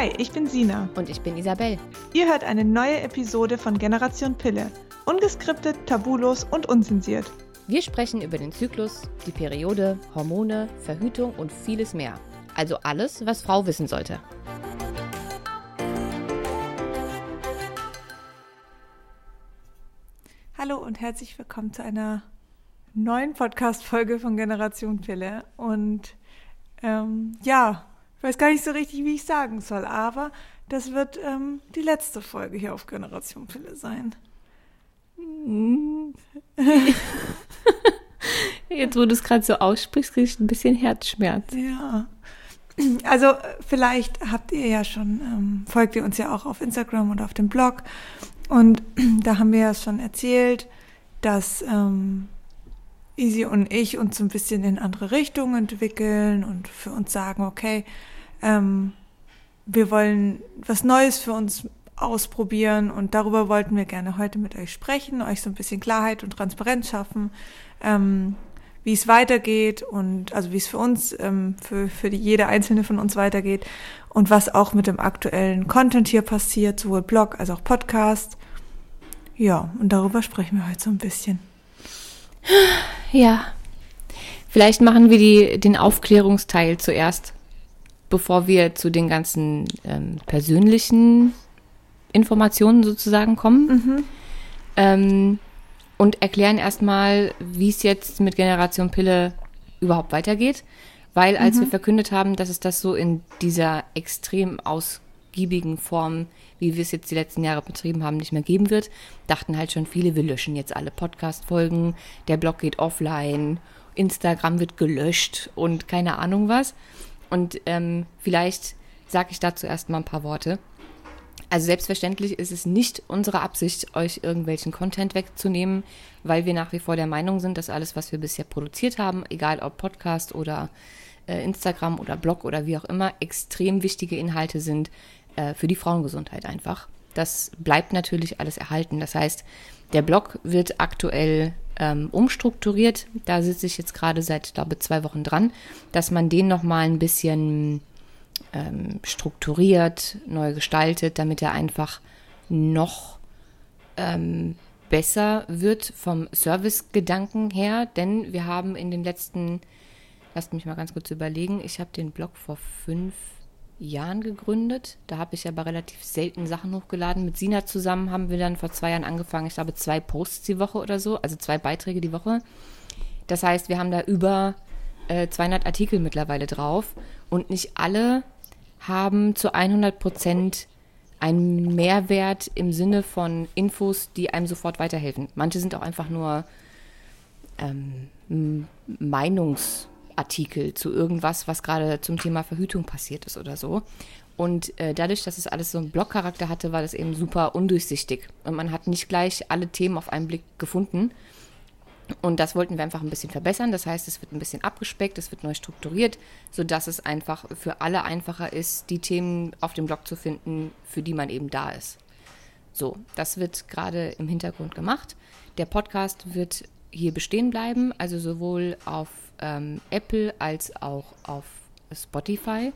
Hi, ich bin Sina. Und ich bin Isabel. Ihr hört eine neue Episode von Generation Pille. Ungeskriptet, tabulos und unzensiert. Wir sprechen über den Zyklus, die Periode, Hormone, Verhütung und vieles mehr. Also alles, was Frau wissen sollte. Hallo und herzlich willkommen zu einer neuen Podcast-Folge von Generation Pille. Und ähm, ja, ich weiß gar nicht so richtig, wie ich sagen soll, aber das wird ähm, die letzte Folge hier auf Generation Pille sein. Jetzt, wo du es gerade so aussprichst, kriege ich ein bisschen Herzschmerz. Ja. Also vielleicht habt ihr ja schon, ähm, folgt ihr uns ja auch auf Instagram und auf dem Blog. Und da haben wir ja schon erzählt, dass ähm, Easy und ich uns ein bisschen in andere Richtungen entwickeln und für uns sagen, okay, ähm, wir wollen was Neues für uns ausprobieren und darüber wollten wir gerne heute mit euch sprechen, euch so ein bisschen Klarheit und Transparenz schaffen, ähm, wie es weitergeht und also wie es für uns, ähm, für, für die, jede einzelne von uns weitergeht und was auch mit dem aktuellen Content hier passiert, sowohl Blog als auch Podcast. Ja, und darüber sprechen wir heute so ein bisschen. Ja. Vielleicht machen wir die, den Aufklärungsteil zuerst, bevor wir zu den ganzen ähm, persönlichen Informationen sozusagen kommen. Mhm. Ähm, und erklären erstmal, wie es jetzt mit Generation Pille überhaupt weitergeht. Weil als mhm. wir verkündet haben, dass es das so in dieser extrem ausgiebigen Form, wie wir es jetzt die letzten Jahre betrieben haben, nicht mehr geben wird, dachten halt schon viele, wir löschen jetzt alle Podcast-Folgen, der Blog geht offline, Instagram wird gelöscht und keine Ahnung was. Und ähm, vielleicht sage ich dazu erst mal ein paar Worte. Also selbstverständlich ist es nicht unsere Absicht, euch irgendwelchen Content wegzunehmen, weil wir nach wie vor der Meinung sind, dass alles, was wir bisher produziert haben, egal ob Podcast oder äh, Instagram oder Blog oder wie auch immer, extrem wichtige Inhalte sind äh, für die Frauengesundheit einfach. Das bleibt natürlich alles erhalten. Das heißt, der Blog wird aktuell ähm, umstrukturiert. Da sitze ich jetzt gerade seit, glaube ich, zwei Wochen dran, dass man den nochmal ein bisschen ähm, strukturiert, neu gestaltet, damit er einfach noch ähm, besser wird vom Servicegedanken her. Denn wir haben in den letzten, lasst mich mal ganz kurz überlegen, ich habe den Blog vor fünf Jahren gegründet. Da habe ich aber relativ selten Sachen hochgeladen. Mit Sina zusammen haben wir dann vor zwei Jahren angefangen. Ich glaube, zwei Posts die Woche oder so, also zwei Beiträge die Woche. Das heißt, wir haben da über äh, 200 Artikel mittlerweile drauf und nicht alle haben zu 100 Prozent einen Mehrwert im Sinne von Infos, die einem sofort weiterhelfen. Manche sind auch einfach nur ähm, Meinungsartikel zu irgendwas, was gerade zum Thema Verhütung passiert ist oder so. Und äh, dadurch, dass es alles so einen Blogcharakter hatte, war das eben super undurchsichtig. Und man hat nicht gleich alle Themen auf einen Blick gefunden. Und das wollten wir einfach ein bisschen verbessern. Das heißt, es wird ein bisschen abgespeckt, es wird neu strukturiert, sodass es einfach für alle einfacher ist, die Themen auf dem Blog zu finden, für die man eben da ist. So, das wird gerade im Hintergrund gemacht. Der Podcast wird hier bestehen bleiben, also sowohl auf ähm, Apple als auch auf Spotify.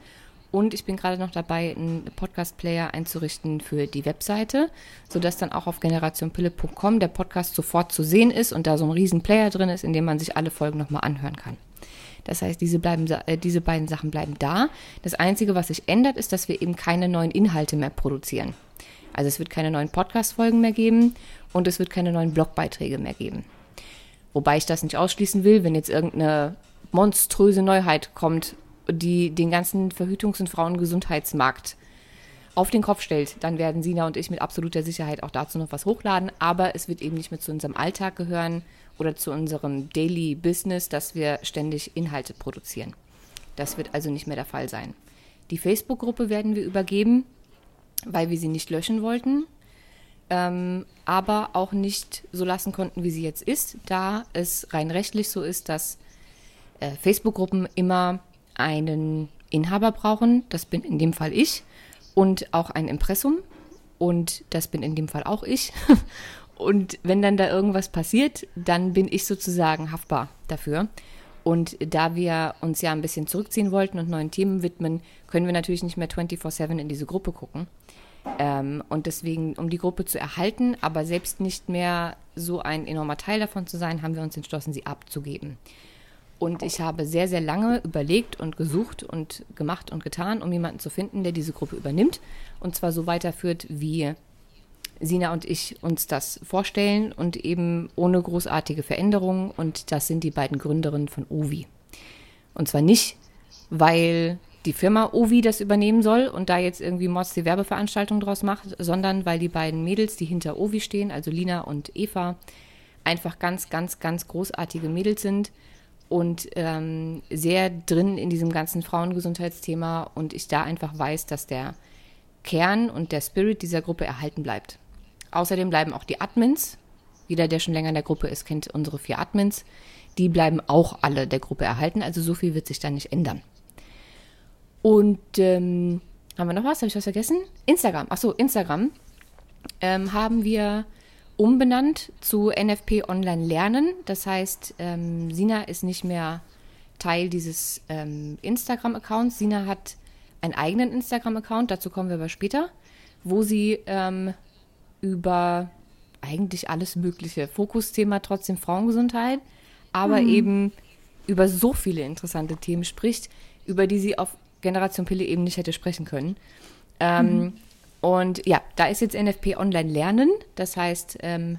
Und ich bin gerade noch dabei, einen Podcast-Player einzurichten für die Webseite, sodass dann auch auf generationpille.com der Podcast sofort zu sehen ist und da so ein riesen Player drin ist, in dem man sich alle Folgen nochmal anhören kann. Das heißt, diese, bleiben, äh, diese beiden Sachen bleiben da. Das Einzige, was sich ändert, ist, dass wir eben keine neuen Inhalte mehr produzieren. Also es wird keine neuen Podcast-Folgen mehr geben und es wird keine neuen Blogbeiträge mehr geben. Wobei ich das nicht ausschließen will, wenn jetzt irgendeine monströse Neuheit kommt die den ganzen Verhütungs- und Frauengesundheitsmarkt auf den Kopf stellt, dann werden Sina und ich mit absoluter Sicherheit auch dazu noch was hochladen. Aber es wird eben nicht mehr zu unserem Alltag gehören oder zu unserem Daily Business, dass wir ständig Inhalte produzieren. Das wird also nicht mehr der Fall sein. Die Facebook-Gruppe werden wir übergeben, weil wir sie nicht löschen wollten, ähm, aber auch nicht so lassen konnten, wie sie jetzt ist, da es rein rechtlich so ist, dass äh, Facebook-Gruppen immer einen Inhaber brauchen, das bin in dem Fall ich, und auch ein Impressum, und das bin in dem Fall auch ich. Und wenn dann da irgendwas passiert, dann bin ich sozusagen haftbar dafür. Und da wir uns ja ein bisschen zurückziehen wollten und neuen Themen widmen, können wir natürlich nicht mehr 24-7 in diese Gruppe gucken. Ähm, und deswegen, um die Gruppe zu erhalten, aber selbst nicht mehr so ein enormer Teil davon zu sein, haben wir uns entschlossen, sie abzugeben. Und ich habe sehr, sehr lange überlegt und gesucht und gemacht und getan, um jemanden zu finden, der diese Gruppe übernimmt und zwar so weiterführt, wie Sina und ich uns das vorstellen und eben ohne großartige Veränderungen. Und das sind die beiden Gründerinnen von Ovi. Und zwar nicht, weil die Firma Ovi das übernehmen soll und da jetzt irgendwie Mods die Werbeveranstaltung draus macht, sondern weil die beiden Mädels, die hinter Ovi stehen, also Lina und Eva, einfach ganz, ganz, ganz großartige Mädels sind und ähm, sehr drin in diesem ganzen Frauengesundheitsthema und ich da einfach weiß, dass der Kern und der Spirit dieser Gruppe erhalten bleibt. Außerdem bleiben auch die Admins. Jeder, der schon länger in der Gruppe ist, kennt unsere vier Admins. Die bleiben auch alle der Gruppe erhalten. Also so viel wird sich da nicht ändern. Und ähm, haben wir noch was? Habe ich was vergessen? Instagram. Achso, Instagram ähm, haben wir umbenannt zu NFP Online Lernen. Das heißt, ähm, Sina ist nicht mehr Teil dieses ähm, Instagram-Accounts. Sina hat einen eigenen Instagram-Account, dazu kommen wir aber später, wo sie ähm, über eigentlich alles Mögliche, Fokusthema trotzdem Frauengesundheit, aber mhm. eben über so viele interessante Themen spricht, über die sie auf Generation Pille eben nicht hätte sprechen können. Ähm, mhm. Und ja, da ist jetzt NFP Online Lernen. Das heißt, ähm,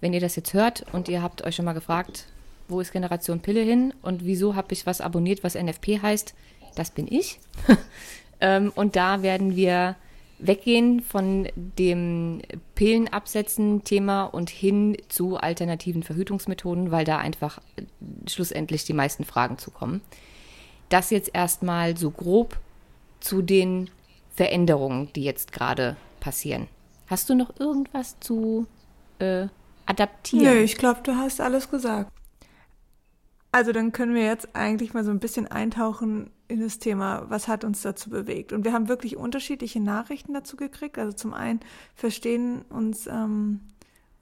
wenn ihr das jetzt hört und ihr habt euch schon mal gefragt, wo ist Generation Pille hin und wieso habe ich was abonniert, was NFP heißt, das bin ich. ähm, und da werden wir weggehen von dem Pillenabsetzen-Thema und hin zu alternativen Verhütungsmethoden, weil da einfach schlussendlich die meisten Fragen zukommen. Das jetzt erstmal so grob zu den Veränderungen, die jetzt gerade passieren. Hast du noch irgendwas zu äh, adaptieren? Nö, ich glaube, du hast alles gesagt. Also dann können wir jetzt eigentlich mal so ein bisschen eintauchen in das Thema, was hat uns dazu bewegt. Und wir haben wirklich unterschiedliche Nachrichten dazu gekriegt. Also zum einen verstehen uns ähm,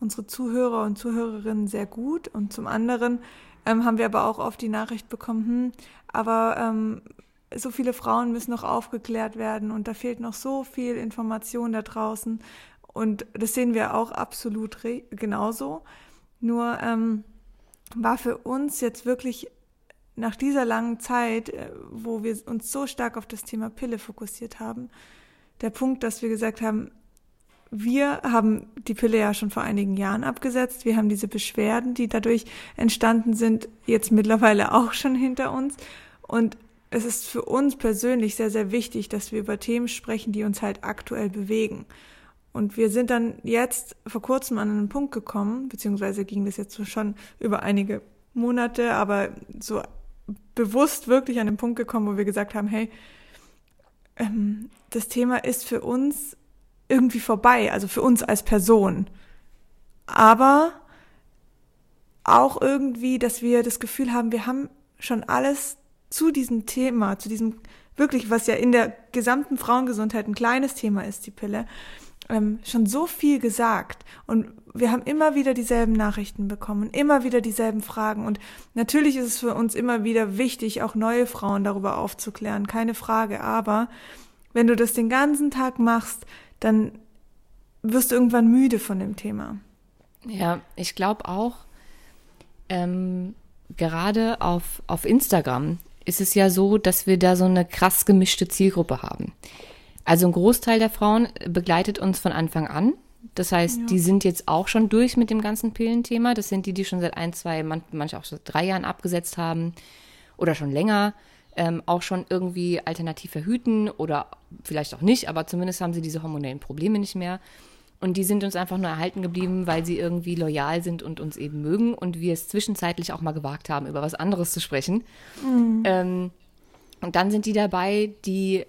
unsere Zuhörer und Zuhörerinnen sehr gut und zum anderen ähm, haben wir aber auch oft die Nachricht bekommen, hm, aber ähm, so viele Frauen müssen noch aufgeklärt werden und da fehlt noch so viel Information da draußen. Und das sehen wir auch absolut genauso. Nur ähm, war für uns jetzt wirklich nach dieser langen Zeit, äh, wo wir uns so stark auf das Thema Pille fokussiert haben, der Punkt, dass wir gesagt haben, wir haben die Pille ja schon vor einigen Jahren abgesetzt. Wir haben diese Beschwerden, die dadurch entstanden sind, jetzt mittlerweile auch schon hinter uns. Und es ist für uns persönlich sehr, sehr wichtig, dass wir über Themen sprechen, die uns halt aktuell bewegen. Und wir sind dann jetzt vor kurzem an einen Punkt gekommen, beziehungsweise ging das jetzt schon über einige Monate, aber so bewusst wirklich an den Punkt gekommen, wo wir gesagt haben, hey, ähm, das Thema ist für uns irgendwie vorbei, also für uns als Person. Aber auch irgendwie, dass wir das Gefühl haben, wir haben schon alles zu diesem Thema, zu diesem wirklich, was ja in der gesamten Frauengesundheit ein kleines Thema ist, die Pille, ähm, schon so viel gesagt. Und wir haben immer wieder dieselben Nachrichten bekommen, immer wieder dieselben Fragen. Und natürlich ist es für uns immer wieder wichtig, auch neue Frauen darüber aufzuklären, keine Frage, aber wenn du das den ganzen Tag machst, dann wirst du irgendwann müde von dem Thema. Ja, ich glaube auch, ähm, gerade auf, auf Instagram ist es ja so, dass wir da so eine krass gemischte Zielgruppe haben. Also ein Großteil der Frauen begleitet uns von Anfang an. Das heißt, ja. die sind jetzt auch schon durch mit dem ganzen Pillenthema. Das sind die, die schon seit ein, zwei, manche auch seit drei Jahren abgesetzt haben oder schon länger. Ähm, auch schon irgendwie alternativ verhüten oder vielleicht auch nicht, aber zumindest haben sie diese hormonellen Probleme nicht mehr. Und die sind uns einfach nur erhalten geblieben, weil sie irgendwie loyal sind und uns eben mögen und wir es zwischenzeitlich auch mal gewagt haben, über was anderes zu sprechen. Mhm. Ähm, und dann sind die dabei, die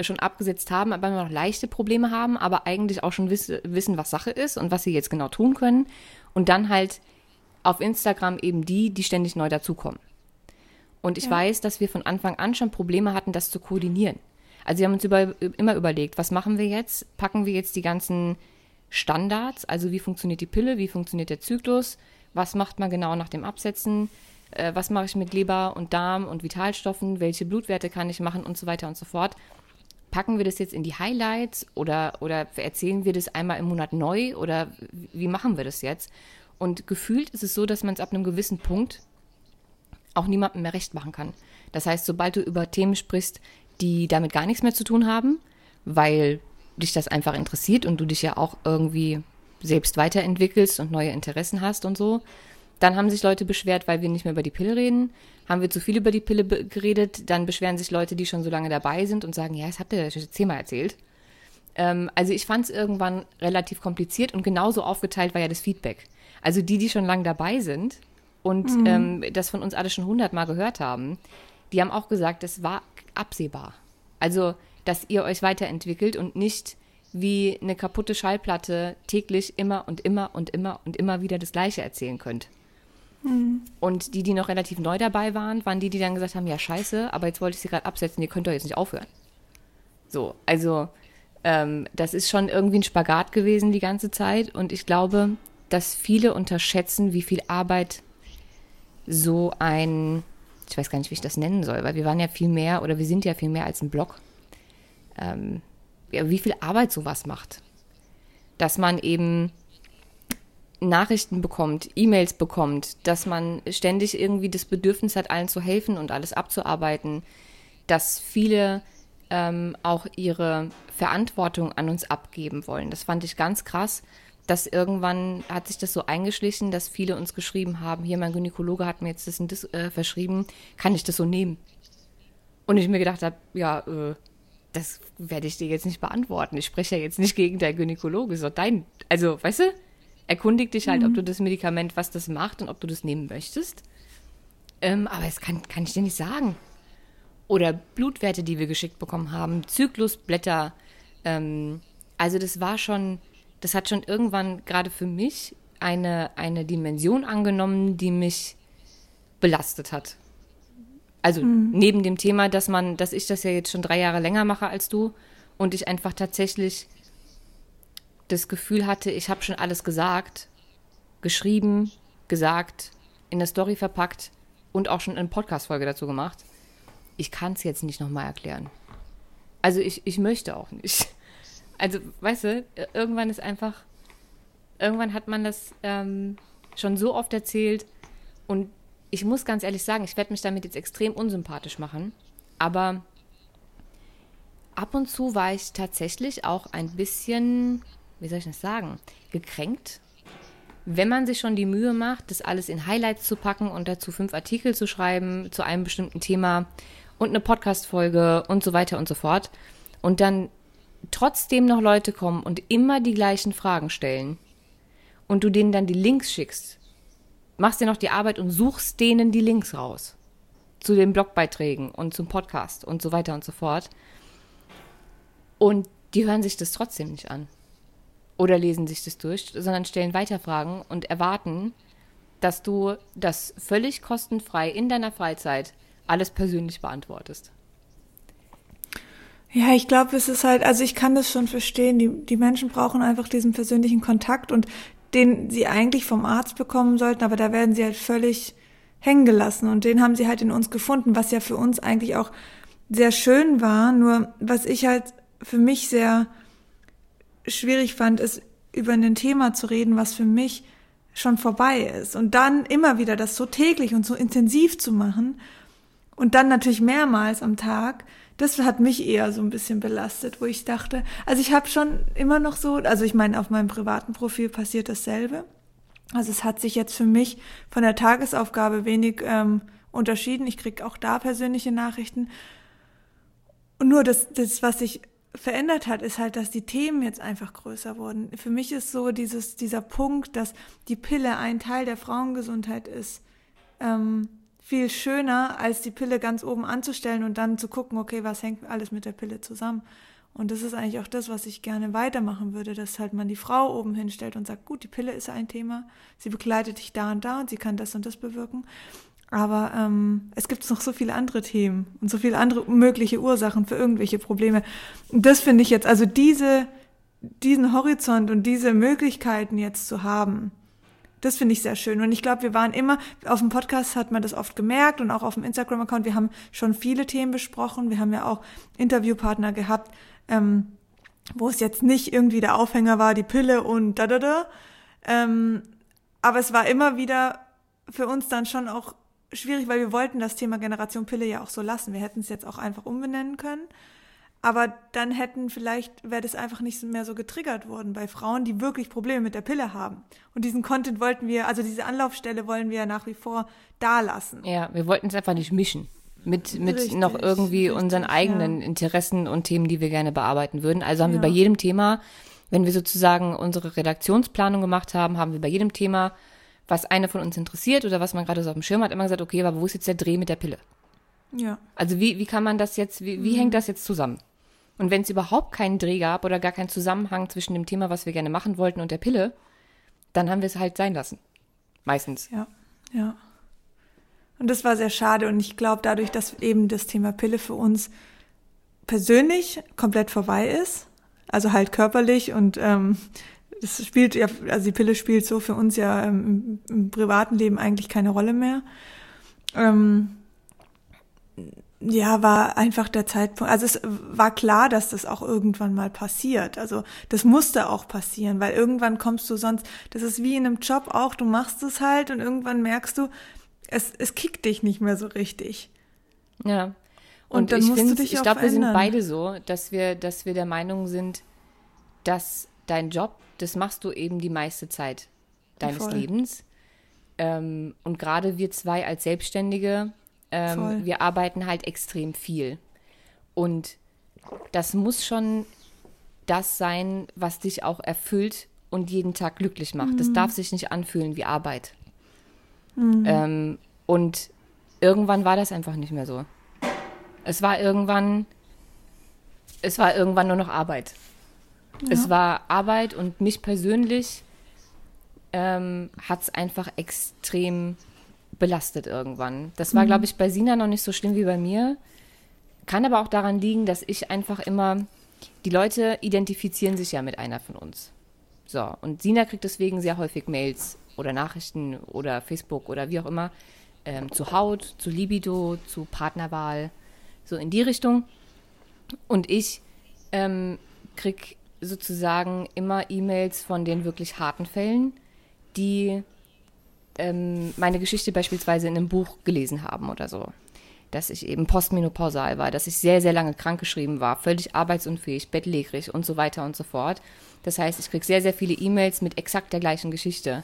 schon abgesetzt haben, aber immer noch leichte Probleme haben, aber eigentlich auch schon wiss wissen, was Sache ist und was sie jetzt genau tun können. Und dann halt auf Instagram eben die, die ständig neu dazukommen. Und ich ja. weiß, dass wir von Anfang an schon Probleme hatten, das zu koordinieren. Also wir haben uns über, immer überlegt, was machen wir jetzt? Packen wir jetzt die ganzen Standards, also wie funktioniert die Pille, wie funktioniert der Zyklus, was macht man genau nach dem Absetzen, äh, was mache ich mit Leber und Darm und Vitalstoffen, welche Blutwerte kann ich machen und so weiter und so fort. Packen wir das jetzt in die Highlights oder, oder erzählen wir das einmal im Monat neu oder wie machen wir das jetzt? Und gefühlt ist es so, dass man es ab einem gewissen Punkt auch niemandem mehr recht machen kann. Das heißt, sobald du über Themen sprichst, die damit gar nichts mehr zu tun haben, weil dich das einfach interessiert und du dich ja auch irgendwie selbst weiterentwickelst und neue Interessen hast und so, dann haben sich Leute beschwert, weil wir nicht mehr über die Pille reden. Haben wir zu viel über die Pille geredet, dann beschweren sich Leute, die schon so lange dabei sind und sagen, ja, das habt ihr jetzt zehnmal erzählt. Ähm, also ich fand es irgendwann relativ kompliziert und genauso aufgeteilt war ja das Feedback. Also die, die schon lange dabei sind und mhm. ähm, das von uns alle schon hundertmal gehört haben, die haben auch gesagt, es war absehbar. Also, dass ihr euch weiterentwickelt und nicht wie eine kaputte Schallplatte täglich immer und immer und immer und immer wieder das Gleiche erzählen könnt. Mhm. Und die, die noch relativ neu dabei waren, waren die, die dann gesagt haben, ja scheiße, aber jetzt wollte ich sie gerade absetzen, ihr könnt doch jetzt nicht aufhören. So, also ähm, das ist schon irgendwie ein Spagat gewesen die ganze Zeit und ich glaube, dass viele unterschätzen, wie viel Arbeit so ein, ich weiß gar nicht, wie ich das nennen soll, weil wir waren ja viel mehr oder wir sind ja viel mehr als ein Blog. Ähm, ja, wie viel Arbeit sowas macht. Dass man eben Nachrichten bekommt, E-Mails bekommt, dass man ständig irgendwie das Bedürfnis hat, allen zu helfen und alles abzuarbeiten, dass viele ähm, auch ihre Verantwortung an uns abgeben wollen. Das fand ich ganz krass, dass irgendwann hat sich das so eingeschlichen, dass viele uns geschrieben haben, hier mein Gynäkologe hat mir jetzt das und das äh, verschrieben, kann ich das so nehmen? Und ich mir gedacht habe, ja, äh, das werde ich dir jetzt nicht beantworten. Ich spreche ja jetzt nicht gegen dein Gynäkologe, so dein, also, weißt du, erkundig dich halt, mhm. ob du das Medikament, was das macht und ob du das nehmen möchtest. Ähm, aber das kann, kann ich dir nicht sagen. Oder Blutwerte, die wir geschickt bekommen haben, Zyklusblätter. Ähm, also das war schon, das hat schon irgendwann gerade für mich eine, eine Dimension angenommen, die mich belastet hat. Also mhm. neben dem Thema, dass man, dass ich das ja jetzt schon drei Jahre länger mache als du und ich einfach tatsächlich das Gefühl hatte, ich habe schon alles gesagt, geschrieben, gesagt, in der Story verpackt und auch schon eine Podcast-Folge dazu gemacht. Ich kann es jetzt nicht nochmal erklären. Also ich, ich möchte auch nicht. Also, weißt du, irgendwann ist einfach, irgendwann hat man das ähm, schon so oft erzählt. Und ich muss ganz ehrlich sagen, ich werde mich damit jetzt extrem unsympathisch machen, aber ab und zu war ich tatsächlich auch ein bisschen, wie soll ich das sagen, gekränkt. Wenn man sich schon die Mühe macht, das alles in Highlights zu packen und dazu fünf Artikel zu schreiben zu einem bestimmten Thema und eine Podcast-Folge und so weiter und so fort, und dann trotzdem noch Leute kommen und immer die gleichen Fragen stellen und du denen dann die Links schickst, machst dir noch die Arbeit und suchst denen die Links raus. Zu den Blogbeiträgen und zum Podcast und so weiter und so fort. Und die hören sich das trotzdem nicht an. Oder lesen sich das durch, sondern stellen weiter Fragen und erwarten, dass du das völlig kostenfrei in deiner Freizeit alles persönlich beantwortest. Ja, ich glaube, es ist halt, also ich kann das schon verstehen. Die, die Menschen brauchen einfach diesen persönlichen Kontakt und den sie eigentlich vom Arzt bekommen sollten, aber da werden sie halt völlig hängen gelassen und den haben sie halt in uns gefunden, was ja für uns eigentlich auch sehr schön war. Nur was ich halt für mich sehr schwierig fand, ist über ein Thema zu reden, was für mich schon vorbei ist. Und dann immer wieder das so täglich und so intensiv zu machen und dann natürlich mehrmals am Tag, das hat mich eher so ein bisschen belastet, wo ich dachte, also ich habe schon immer noch so, also ich meine, auf meinem privaten Profil passiert dasselbe. Also es hat sich jetzt für mich von der Tagesaufgabe wenig ähm, unterschieden. Ich krieg auch da persönliche Nachrichten. Und nur das, das, was sich verändert hat, ist halt, dass die Themen jetzt einfach größer wurden. Für mich ist so dieses, dieser Punkt, dass die Pille ein Teil der Frauengesundheit ist. Ähm, viel schöner, als die Pille ganz oben anzustellen und dann zu gucken, okay, was hängt alles mit der Pille zusammen. Und das ist eigentlich auch das, was ich gerne weitermachen würde, dass halt man die Frau oben hinstellt und sagt, gut, die Pille ist ein Thema, sie begleitet dich da und da und sie kann das und das bewirken. Aber ähm, es gibt noch so viele andere Themen und so viele andere mögliche Ursachen für irgendwelche Probleme. Und das finde ich jetzt, also diese, diesen Horizont und diese Möglichkeiten jetzt zu haben, Das finde ich sehr schön. Und ich glaube, wir waren immer, auf dem Podcast hat man das oft gemerkt und auch auf dem Instagram-Account, wir haben schon viele Themen besprochen. Wir haben ja auch Interviewpartner gehabt, ähm, wo es jetzt nicht irgendwie der Aufhänger war, die Pille und da da da. Ähm, aber es war immer wieder für uns dann schon auch schwierig, weil wir wollten das Thema Generation Pille ja auch so lassen. Wir hätten es jetzt auch einfach umbenennen können. Aber dann hätten vielleicht, wäre das einfach nicht mehr so getriggert worden bei Frauen, die wirklich Probleme mit der Pille haben. Und diesen Content wollten wir, also diese Anlaufstelle wollen wir nach wie vor da lassen. Ja, wir wollten es einfach nicht mischen. Mit, mit richtig, noch irgendwie richtig, unseren eigenen ja. Interessen und Themen, die wir gerne bearbeiten würden. Also haben ja. wir bei jedem Thema, wenn wir sozusagen unsere Redaktionsplanung gemacht haben, haben wir bei jedem Thema, was eine von uns interessiert oder was man gerade so auf dem Schirm hat, immer gesagt, okay, aber wo ist jetzt der Dreh mit der Pille? Ja. Also wie, wie kann man das jetzt, wie, wie mhm. hängt das jetzt zusammen? Und wenn es überhaupt keinen Dreh gab oder gar keinen Zusammenhang zwischen dem Thema, was wir gerne machen wollten und der Pille, dann haben wir es halt sein lassen. Meistens. Ja, ja. Und das war sehr schade. Und ich glaube, dadurch, dass eben das Thema Pille für uns persönlich komplett vorbei ist, also halt körperlich und ähm, das spielt ja, also die Pille spielt so für uns ja ähm, im, im privaten Leben eigentlich keine Rolle mehr. Ähm, ja, war einfach der Zeitpunkt. Also es war klar, dass das auch irgendwann mal passiert. Also das musste auch passieren, weil irgendwann kommst du sonst, das ist wie in einem Job auch, du machst es halt und irgendwann merkst du, es, es kickt dich nicht mehr so richtig. Ja. Und, und dann ich, musst du dich ich glaube, wir sind beide so, dass wir, dass wir der Meinung sind, dass dein Job, das machst du eben die meiste Zeit deines Voll. Lebens. Ähm, und gerade wir zwei als Selbstständige, ähm, wir arbeiten halt extrem viel. Und das muss schon das sein, was dich auch erfüllt und jeden Tag glücklich macht. Mhm. Das darf sich nicht anfühlen wie Arbeit. Mhm. Ähm, und irgendwann war das einfach nicht mehr so. Es war irgendwann, es war irgendwann nur noch Arbeit. Ja. Es war Arbeit und mich persönlich ähm, hat es einfach extrem belastet irgendwann. Das war, mhm. glaube ich, bei Sina noch nicht so schlimm wie bei mir. Kann aber auch daran liegen, dass ich einfach immer, die Leute identifizieren sich ja mit einer von uns. So, und Sina kriegt deswegen sehr häufig Mails oder Nachrichten oder Facebook oder wie auch immer ähm, zu Haut, zu Libido, zu Partnerwahl, so in die Richtung. Und ich ähm, krieg sozusagen immer E-Mails von den wirklich harten Fällen, die ähm, meine Geschichte beispielsweise in einem Buch gelesen haben oder so. Dass ich eben postmenopausal war, dass ich sehr, sehr lange krankgeschrieben war, völlig arbeitsunfähig, bettlägerig und so weiter und so fort. Das heißt, ich kriege sehr, sehr viele E-Mails mit exakt der gleichen Geschichte,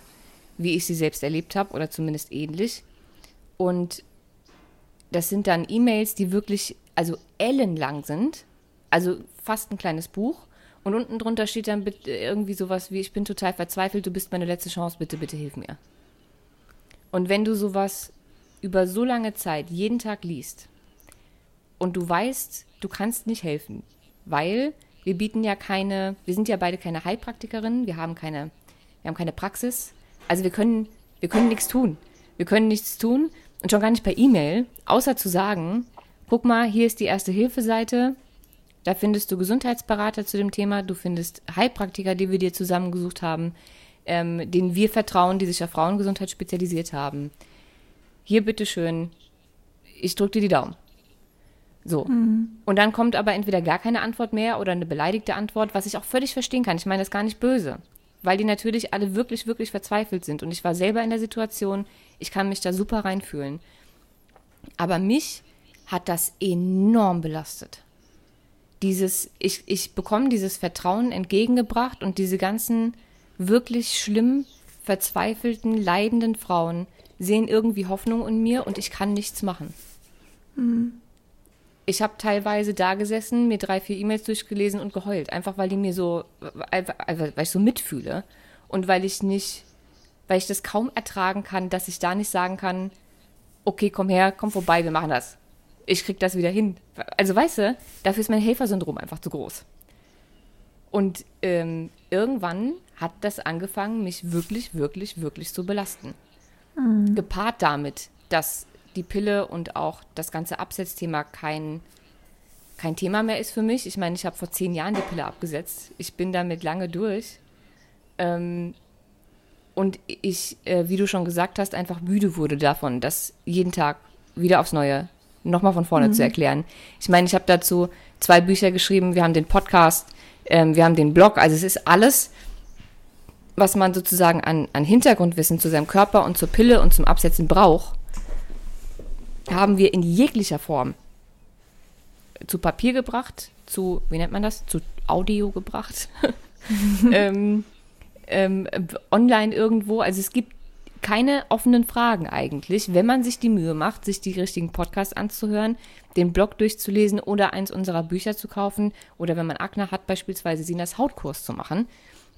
wie ich sie selbst erlebt habe oder zumindest ähnlich. Und das sind dann E-Mails, die wirklich, also ellenlang sind, also fast ein kleines Buch. Und unten drunter steht dann irgendwie sowas wie, ich bin total verzweifelt, du bist meine letzte Chance, bitte, bitte hilf mir. Und wenn du sowas über so lange Zeit jeden Tag liest und du weißt, du kannst nicht helfen, weil wir bieten ja keine, wir sind ja beide keine Heilpraktikerinnen, wir haben keine, wir haben keine Praxis, also wir können, wir können nichts tun. Wir können nichts tun und schon gar nicht per E-Mail, außer zu sagen, guck mal, hier ist die erste Hilfeseite, da findest du Gesundheitsberater zu dem Thema, du findest Heilpraktiker, die wir dir zusammengesucht haben, ähm, denen wir vertrauen, die sich auf Frauengesundheit spezialisiert haben. Hier bitteschön, ich drücke dir die Daumen. So. Mhm. Und dann kommt aber entweder gar keine Antwort mehr oder eine beleidigte Antwort, was ich auch völlig verstehen kann. Ich meine das gar nicht böse. Weil die natürlich alle wirklich, wirklich verzweifelt sind. Und ich war selber in der Situation, ich kann mich da super reinfühlen. Aber mich hat das enorm belastet. Dieses, ich, ich bekomme dieses Vertrauen entgegengebracht und diese ganzen wirklich schlimm verzweifelten, leidenden Frauen sehen irgendwie Hoffnung in mir und ich kann nichts machen. Mhm. Ich habe teilweise da gesessen, mir drei, vier E-Mails durchgelesen und geheult, einfach weil die mir so, weil ich so mitfühle und weil ich nicht, weil ich das kaum ertragen kann, dass ich da nicht sagen kann, okay, komm her, komm vorbei, wir machen das. Ich krieg das wieder hin. Also weißt du, dafür ist mein Helfersyndrom einfach zu groß. Und ähm, irgendwann hat das angefangen, mich wirklich, wirklich, wirklich zu belasten. Mhm. Gepaart damit, dass die Pille und auch das ganze Absetzthema kein, kein Thema mehr ist für mich. Ich meine, ich habe vor zehn Jahren die Pille abgesetzt. Ich bin damit lange durch. Ähm, und ich, äh, wie du schon gesagt hast, einfach müde wurde davon, das jeden Tag wieder aufs Neue nochmal von vorne mhm. zu erklären. Ich meine, ich habe dazu zwei Bücher geschrieben, wir haben den Podcast, ähm, wir haben den Blog, also es ist alles, was man sozusagen an, an Hintergrundwissen zu seinem Körper und zur Pille und zum Absetzen braucht, haben wir in jeglicher Form zu Papier gebracht, zu, wie nennt man das, zu Audio gebracht, ähm, ähm, online irgendwo. Also es gibt keine offenen Fragen eigentlich, wenn man sich die Mühe macht, sich die richtigen Podcasts anzuhören, den Blog durchzulesen oder eins unserer Bücher zu kaufen oder wenn man Akne hat, beispielsweise Sinas Hautkurs zu machen.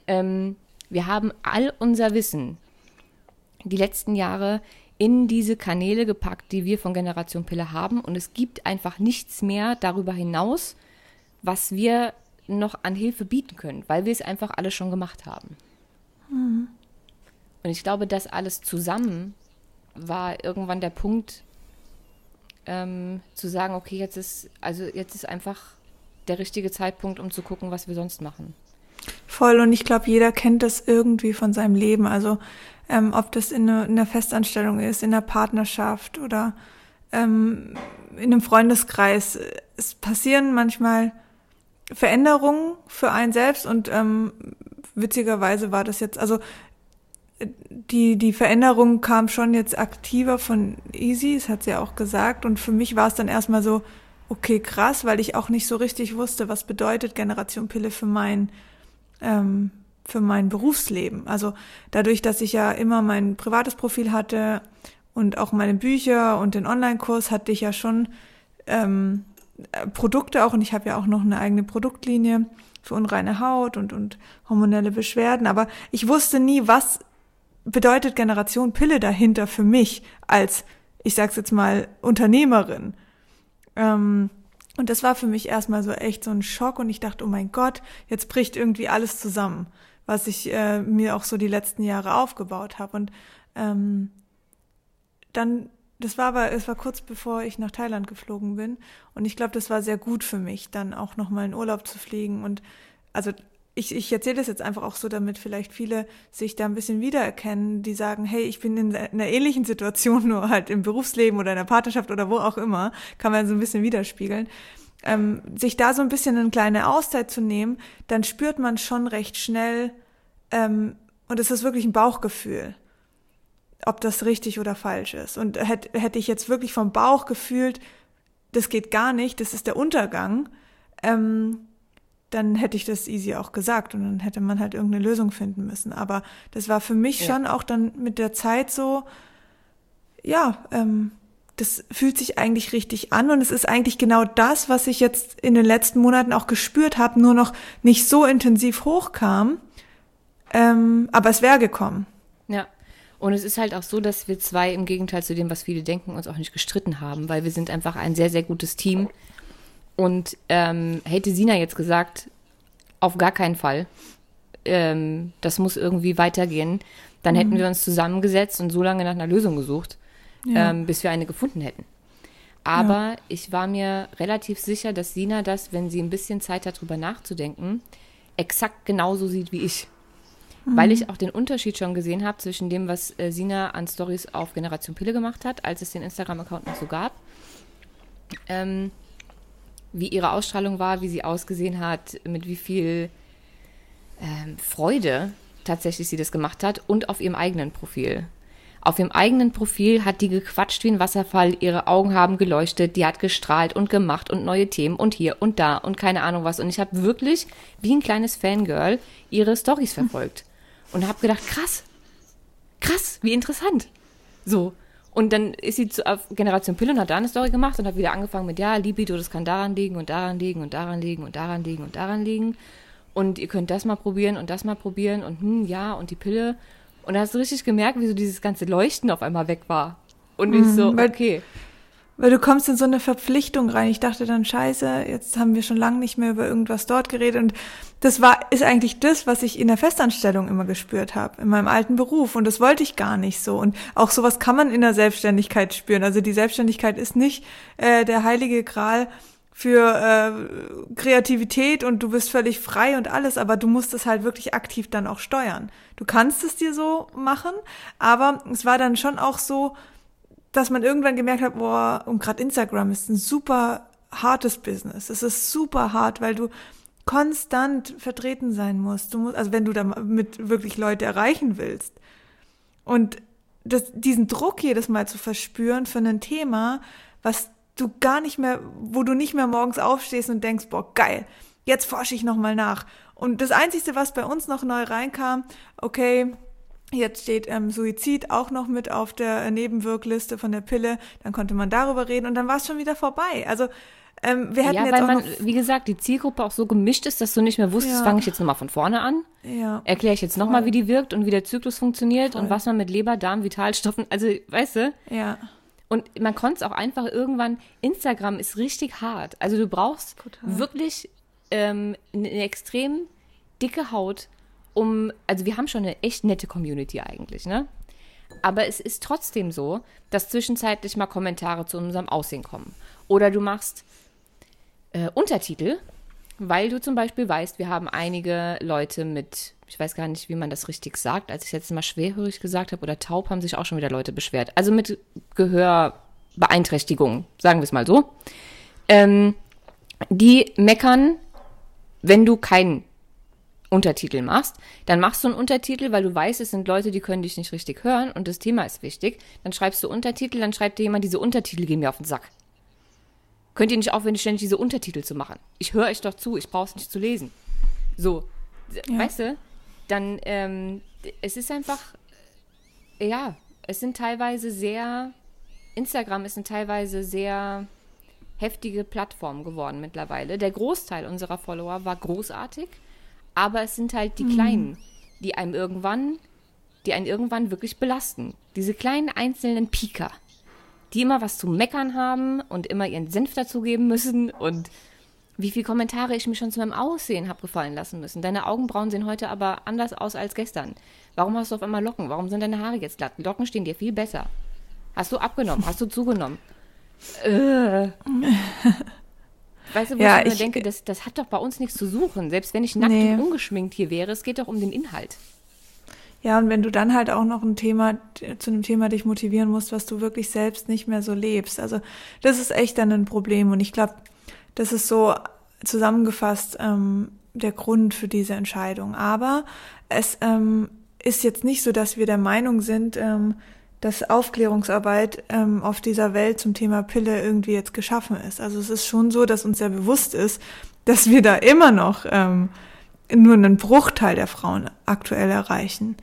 Ähm, wir haben all unser Wissen die letzten Jahre in diese Kanäle gepackt, die wir von Generation Pille haben und es gibt einfach nichts mehr darüber hinaus, was wir noch an Hilfe bieten können, weil wir es einfach alles schon gemacht haben. Mhm. Und ich glaube, das alles zusammen war irgendwann der Punkt, ähm, zu sagen, okay, jetzt ist, also jetzt ist einfach der richtige Zeitpunkt, um zu gucken, was wir sonst machen. Voll, und ich glaube, jeder kennt das irgendwie von seinem Leben. Also ähm, ob das in, eine, in einer Festanstellung ist, in einer Partnerschaft oder ähm, in einem Freundeskreis. Es passieren manchmal Veränderungen für einen selbst und ähm, witzigerweise war das jetzt, also die, die Veränderung kam schon jetzt aktiver von Easy, das hat sie ja auch gesagt. Und für mich war es dann erstmal so, okay, krass, weil ich auch nicht so richtig wusste, was bedeutet Generation Pille für mein, ähm, für mein Berufsleben. Also dadurch, dass ich ja immer mein privates Profil hatte und auch meine Bücher und den Online-Kurs hatte ich ja schon ähm, Produkte auch und ich habe ja auch noch eine eigene Produktlinie für unreine Haut und, und hormonelle Beschwerden. Aber ich wusste nie, was bedeutet Generation Pille dahinter für mich als, ich sag's jetzt mal, Unternehmerin? Ähm, und das war für mich erstmal so echt so ein Schock und ich dachte, oh mein Gott, jetzt bricht irgendwie alles zusammen, was ich äh, mir auch so die letzten Jahre aufgebaut habe. Und ähm, dann, das war aber, es war kurz bevor ich nach Thailand geflogen bin und ich glaube, das war sehr gut für mich, dann auch nochmal in Urlaub zu fliegen und also ich, ich erzähle das jetzt einfach auch so, damit vielleicht viele sich da ein bisschen wiedererkennen, die sagen, hey, ich bin in einer ähnlichen Situation, nur halt im Berufsleben oder in der Partnerschaft oder wo auch immer, kann man so ein bisschen widerspiegeln. Ähm, sich da so ein bisschen eine kleine Auszeit zu nehmen, dann spürt man schon recht schnell, ähm, und es ist wirklich ein Bauchgefühl, ob das richtig oder falsch ist. Und hätte, hätte ich jetzt wirklich vom Bauch gefühlt, das geht gar nicht, das ist der Untergang, ähm, dann hätte ich das easy auch gesagt und dann hätte man halt irgendeine Lösung finden müssen. Aber das war für mich ja. schon auch dann mit der Zeit so, ja, ähm, das fühlt sich eigentlich richtig an und es ist eigentlich genau das, was ich jetzt in den letzten Monaten auch gespürt habe, nur noch nicht so intensiv hochkam, ähm, aber es wäre gekommen. Ja. Und es ist halt auch so, dass wir zwei im Gegenteil zu dem, was viele denken, uns auch nicht gestritten haben, weil wir sind einfach ein sehr, sehr gutes Team. Und ähm, hätte Sina jetzt gesagt, auf gar keinen Fall, ähm, das muss irgendwie weitergehen, dann mhm. hätten wir uns zusammengesetzt und so lange nach einer Lösung gesucht, ja. ähm, bis wir eine gefunden hätten. Aber ja. ich war mir relativ sicher, dass Sina das, wenn sie ein bisschen Zeit hat, darüber nachzudenken, exakt genauso sieht wie ich. Mhm. Weil ich auch den Unterschied schon gesehen habe zwischen dem, was äh, Sina an Stories auf Generation Pille gemacht hat, als es den Instagram-Account noch so gab. Ähm, wie ihre Ausstrahlung war, wie sie ausgesehen hat, mit wie viel ähm, Freude tatsächlich sie das gemacht hat und auf ihrem eigenen Profil. Auf ihrem eigenen Profil hat die gequatscht wie ein Wasserfall, ihre Augen haben geleuchtet, die hat gestrahlt und gemacht und neue Themen und hier und da und keine Ahnung was. Und ich habe wirklich wie ein kleines Fangirl ihre Stories verfolgt und habe gedacht, krass, krass, wie interessant. So. Und dann ist sie zu, auf Generation Pille und hat da eine Story gemacht und hat wieder angefangen mit, ja, Libido, das kann daran liegen und daran liegen und daran liegen und daran liegen und daran liegen. Und ihr könnt das mal probieren und das mal probieren und hm, ja, und die Pille. Und da hast du richtig gemerkt, wie so dieses ganze Leuchten auf einmal weg war. Und ich so, mhm, okay. Weil du kommst in so eine Verpflichtung rein. Ich dachte dann, scheiße, jetzt haben wir schon lange nicht mehr über irgendwas dort geredet. Und das war, ist eigentlich das, was ich in der Festanstellung immer gespürt habe, in meinem alten Beruf. Und das wollte ich gar nicht so. Und auch sowas kann man in der Selbstständigkeit spüren. Also die Selbstständigkeit ist nicht äh, der heilige Gral für äh, Kreativität und du bist völlig frei und alles, aber du musst es halt wirklich aktiv dann auch steuern. Du kannst es dir so machen, aber es war dann schon auch so, dass man irgendwann gemerkt hat, boah, und gerade Instagram ist ein super hartes Business. Es ist super hart, weil du konstant vertreten sein musst. Du musst, also wenn du damit wirklich Leute erreichen willst. Und das, diesen Druck jedes Mal zu verspüren für ein Thema, was du gar nicht mehr, wo du nicht mehr morgens aufstehst und denkst, boah, geil, jetzt forsche ich nochmal nach. Und das Einzige, was bei uns noch neu reinkam, okay, Jetzt steht ähm, Suizid auch noch mit auf der Nebenwirkliste von der Pille. Dann konnte man darüber reden und dann war es schon wieder vorbei. Also ähm, wir hätten ja, jetzt weil auch man, wie gesagt, die Zielgruppe auch so gemischt ist, dass du nicht mehr wusstest, Ja. fange ich jetzt nochmal von vorne an, ja, erkläre ich jetzt nochmal, wie die wirkt und wie der Zyklus funktioniert Voll. und was man mit Leber, Darm, Vitalstoffen, also weißt du, ja, und man konnte es auch einfach irgendwann, Instagram ist richtig hart. Also du brauchst Total. wirklich ähm, eine extrem dicke Haut, um, also wir haben schon eine echt nette Community eigentlich, ne? Aber es ist trotzdem so, dass zwischenzeitlich mal Kommentare zu unserem Aussehen kommen. Oder du machst äh, Untertitel, weil du zum Beispiel weißt, wir haben einige Leute mit, ich weiß gar nicht, wie man das richtig sagt, als ich jetzt mal schwerhörig gesagt habe oder taub, haben sich auch schon wieder Leute beschwert. Also mit Gehörbeeinträchtigung, sagen wir es mal so. Ähm, die meckern, wenn du keinen Untertitel machst, dann machst du einen Untertitel, weil du weißt, es sind Leute, die können dich nicht richtig hören und das Thema ist wichtig. Dann schreibst du Untertitel, dann schreibt dir jemand, diese Untertitel gehen mir auf den Sack. Könnt ihr nicht aufhören, ständig diese Untertitel zu machen? Ich höre euch doch zu, ich brauche es nicht zu lesen. So, Ja. weißt du? Dann, ähm, es ist einfach, ja, es sind teilweise sehr, Instagram ist eine teilweise sehr heftige Plattform geworden mittlerweile. Der Großteil unserer Follower war großartig, aber es sind halt die Kleinen, die einem irgendwann, die einen irgendwann wirklich belasten. Diese kleinen einzelnen Pieker, die immer was zu meckern haben und immer ihren Senf dazugeben müssen und wie viele Kommentare ich mir schon zu meinem Aussehen habe gefallen lassen müssen. Deine Augenbrauen sehen heute aber anders aus als gestern. Warum hast du auf einmal Locken? Warum sind deine Haare jetzt glatt? Die Locken stehen dir viel besser. Hast du abgenommen? Hast du zugenommen? Äh. Weißt du, wo Ja, ich ich- denke, das, das hat doch bei uns nichts zu suchen. Selbst wenn ich nackt Nee. und ungeschminkt hier wäre, es geht doch um den Inhalt. Ja, und wenn du dann halt auch noch ein Thema, zu einem Thema dich motivieren musst, was du wirklich selbst nicht mehr so lebst. Also das ist echt dann ein Problem. Und ich glaube, das ist so zusammengefasst ähm, der Grund für diese Entscheidung. Aber es ähm, ist jetzt nicht so, dass wir der Meinung sind, ähm, dass Aufklärungsarbeit ähm, auf dieser Welt zum Thema Pille irgendwie jetzt geschaffen ist. Also es ist schon so, dass uns sehr bewusst ist, dass wir da immer noch ähm, nur einen Bruchteil der Frauen aktuell erreichen.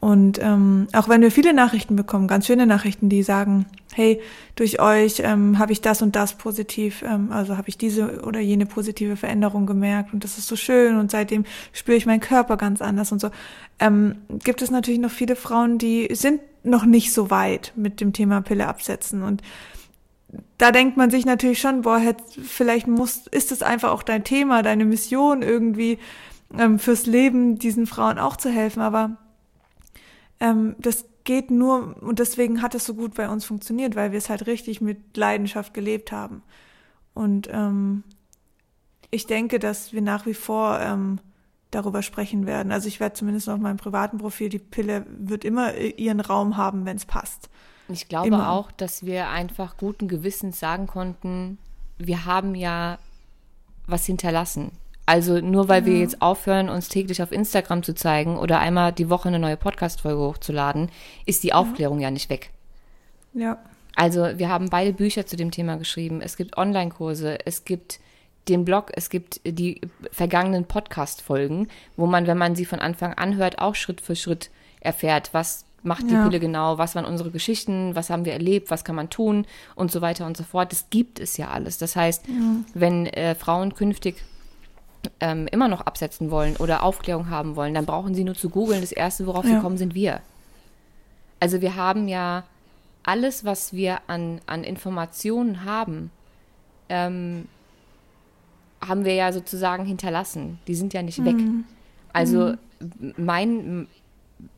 Und ähm, auch wenn wir viele Nachrichten bekommen, ganz schöne Nachrichten, die sagen, hey, durch euch ähm, habe ich das und das positiv, ähm, also habe ich diese oder jene positive Veränderung gemerkt und das ist so schön und seitdem spüre ich meinen Körper ganz anders und so, ähm, gibt es natürlich noch viele Frauen, die sind noch nicht so weit mit dem Thema Pille absetzen und da denkt man sich natürlich schon, boah, vielleicht muss, ist es einfach auch dein Thema, deine Mission irgendwie ähm, fürs Leben, diesen Frauen auch zu helfen. Aber ähm, das geht nur, und deswegen hat es so gut bei uns funktioniert, weil wir es halt richtig mit Leidenschaft gelebt haben. Und ähm, ich denke, dass wir nach wie vor ähm, darüber sprechen werden. Also ich werde zumindest auf meinem privaten Profil, die Pille wird immer ihren Raum haben, wenn es passt. Ich glaube Immer. auch, dass wir einfach guten Gewissens sagen konnten, wir haben ja was hinterlassen. Also nur weil wir jetzt aufhören, uns täglich auf Instagram zu zeigen oder einmal die Woche eine neue Podcast-Folge hochzuladen, ist die Aufklärung ja nicht weg. Ja. Also wir haben beide Bücher zu dem Thema geschrieben. Es gibt Online-Kurse, es gibt den Blog, es gibt die vergangenen Podcast-Folgen, wo man, wenn man sie von Anfang an hört, auch Schritt für Schritt erfährt, was macht die Ja. Pille genau, was waren unsere Geschichten, was haben wir erlebt, was kann man tun und so weiter und so fort. Das gibt es ja alles. Das heißt, wenn äh, Frauen künftig ähm, immer noch absetzen wollen oder Aufklärung haben wollen, dann brauchen sie nur zu googeln. Das Erste, worauf sie Ja. kommen, sind wir. Also wir haben ja alles, was wir an, an Informationen haben, ähm, haben wir ja sozusagen hinterlassen. Die sind ja nicht weg. Also mein,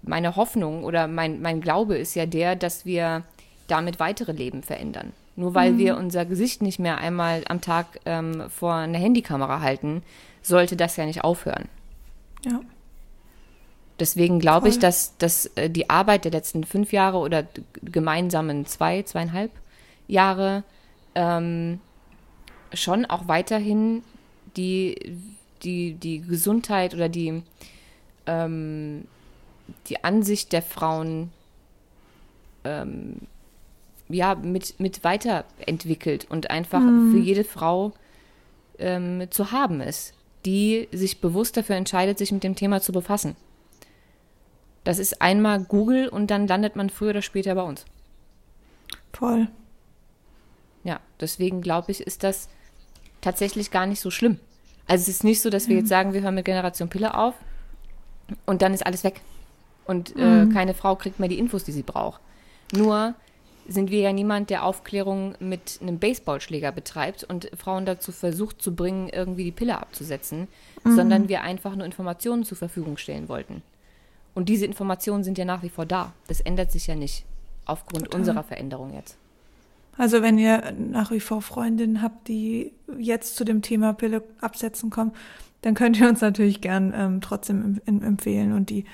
meine Hoffnung oder mein, mein Glaube ist ja der, dass wir damit weitere Leben verändern. Nur weil mhm. wir unser Gesicht nicht mehr einmal am Tag ähm, vor einer Handykamera halten, sollte das ja nicht aufhören. Ja. Deswegen glaube ich, dass, dass äh, die Arbeit der letzten fünf Jahre oder gemeinsamen zwei, zweieinhalb Jahre ähm, schon auch weiterhin die, die, die Gesundheit oder die, ähm, die Ansicht der Frauen ähm, ja, mit, mit weiterentwickelt und einfach mhm. für jede Frau ähm, zu haben ist, die sich bewusst dafür entscheidet, sich mit dem Thema zu befassen. Das ist einmal Google und dann landet man früher oder später bei uns. Voll. Ja, deswegen glaube ich, ist das tatsächlich gar nicht so schlimm. Also es ist nicht so, dass wir mhm. jetzt sagen, wir hören mit Generation Pille auf und dann ist alles weg. Und äh, mhm. keine Frau kriegt mehr die Infos, die sie braucht. Nur sind wir ja niemand, der Aufklärung mit einem Baseballschläger betreibt und Frauen dazu versucht zu bringen, irgendwie die Pille abzusetzen, mhm. sondern wir einfach nur Informationen zur Verfügung stellen wollten. Und diese Informationen sind ja nach wie vor da. Das ändert sich ja nicht aufgrund Total. unserer Veränderung jetzt. Also wenn ihr nach wie vor Freundinnen habt, die jetzt zu dem Thema Pille absetzen kommen, dann könnt ihr uns natürlich gern ähm, trotzdem empfehlen und die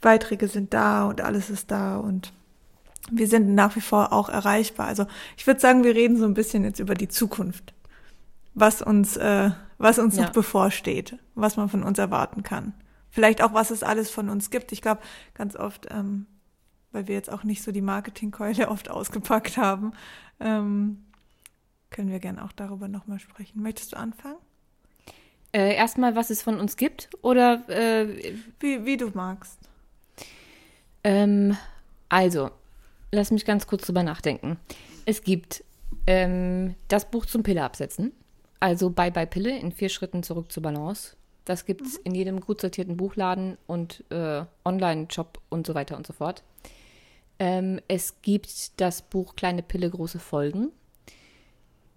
Beiträge sind da und alles ist da und wir sind nach wie vor auch erreichbar. Also ich würde sagen, wir reden so ein bisschen jetzt über die Zukunft, was uns, äh, was uns ja. noch bevorsteht, was man von uns erwarten kann vielleicht auch, was es alles von uns gibt. Ich glaube, ganz oft, ähm, weil wir jetzt auch nicht so die Marketingkeule oft ausgepackt haben, ähm, können wir gerne auch darüber nochmal sprechen. Möchtest du anfangen? Äh, erstmal, was es von uns gibt oder äh, wie, wie du magst. Ähm, also, lass mich ganz kurz drüber nachdenken. Es gibt ähm, das Buch zum Pille absetzen, also Bye Bye Pille in vier Schritten zurück zur Balance das gibt es mhm. in jedem gut sortierten Buchladen und äh, Online-Shop und so weiter und so fort. Ähm, es gibt das Buch Kleine Pille, große Folgen.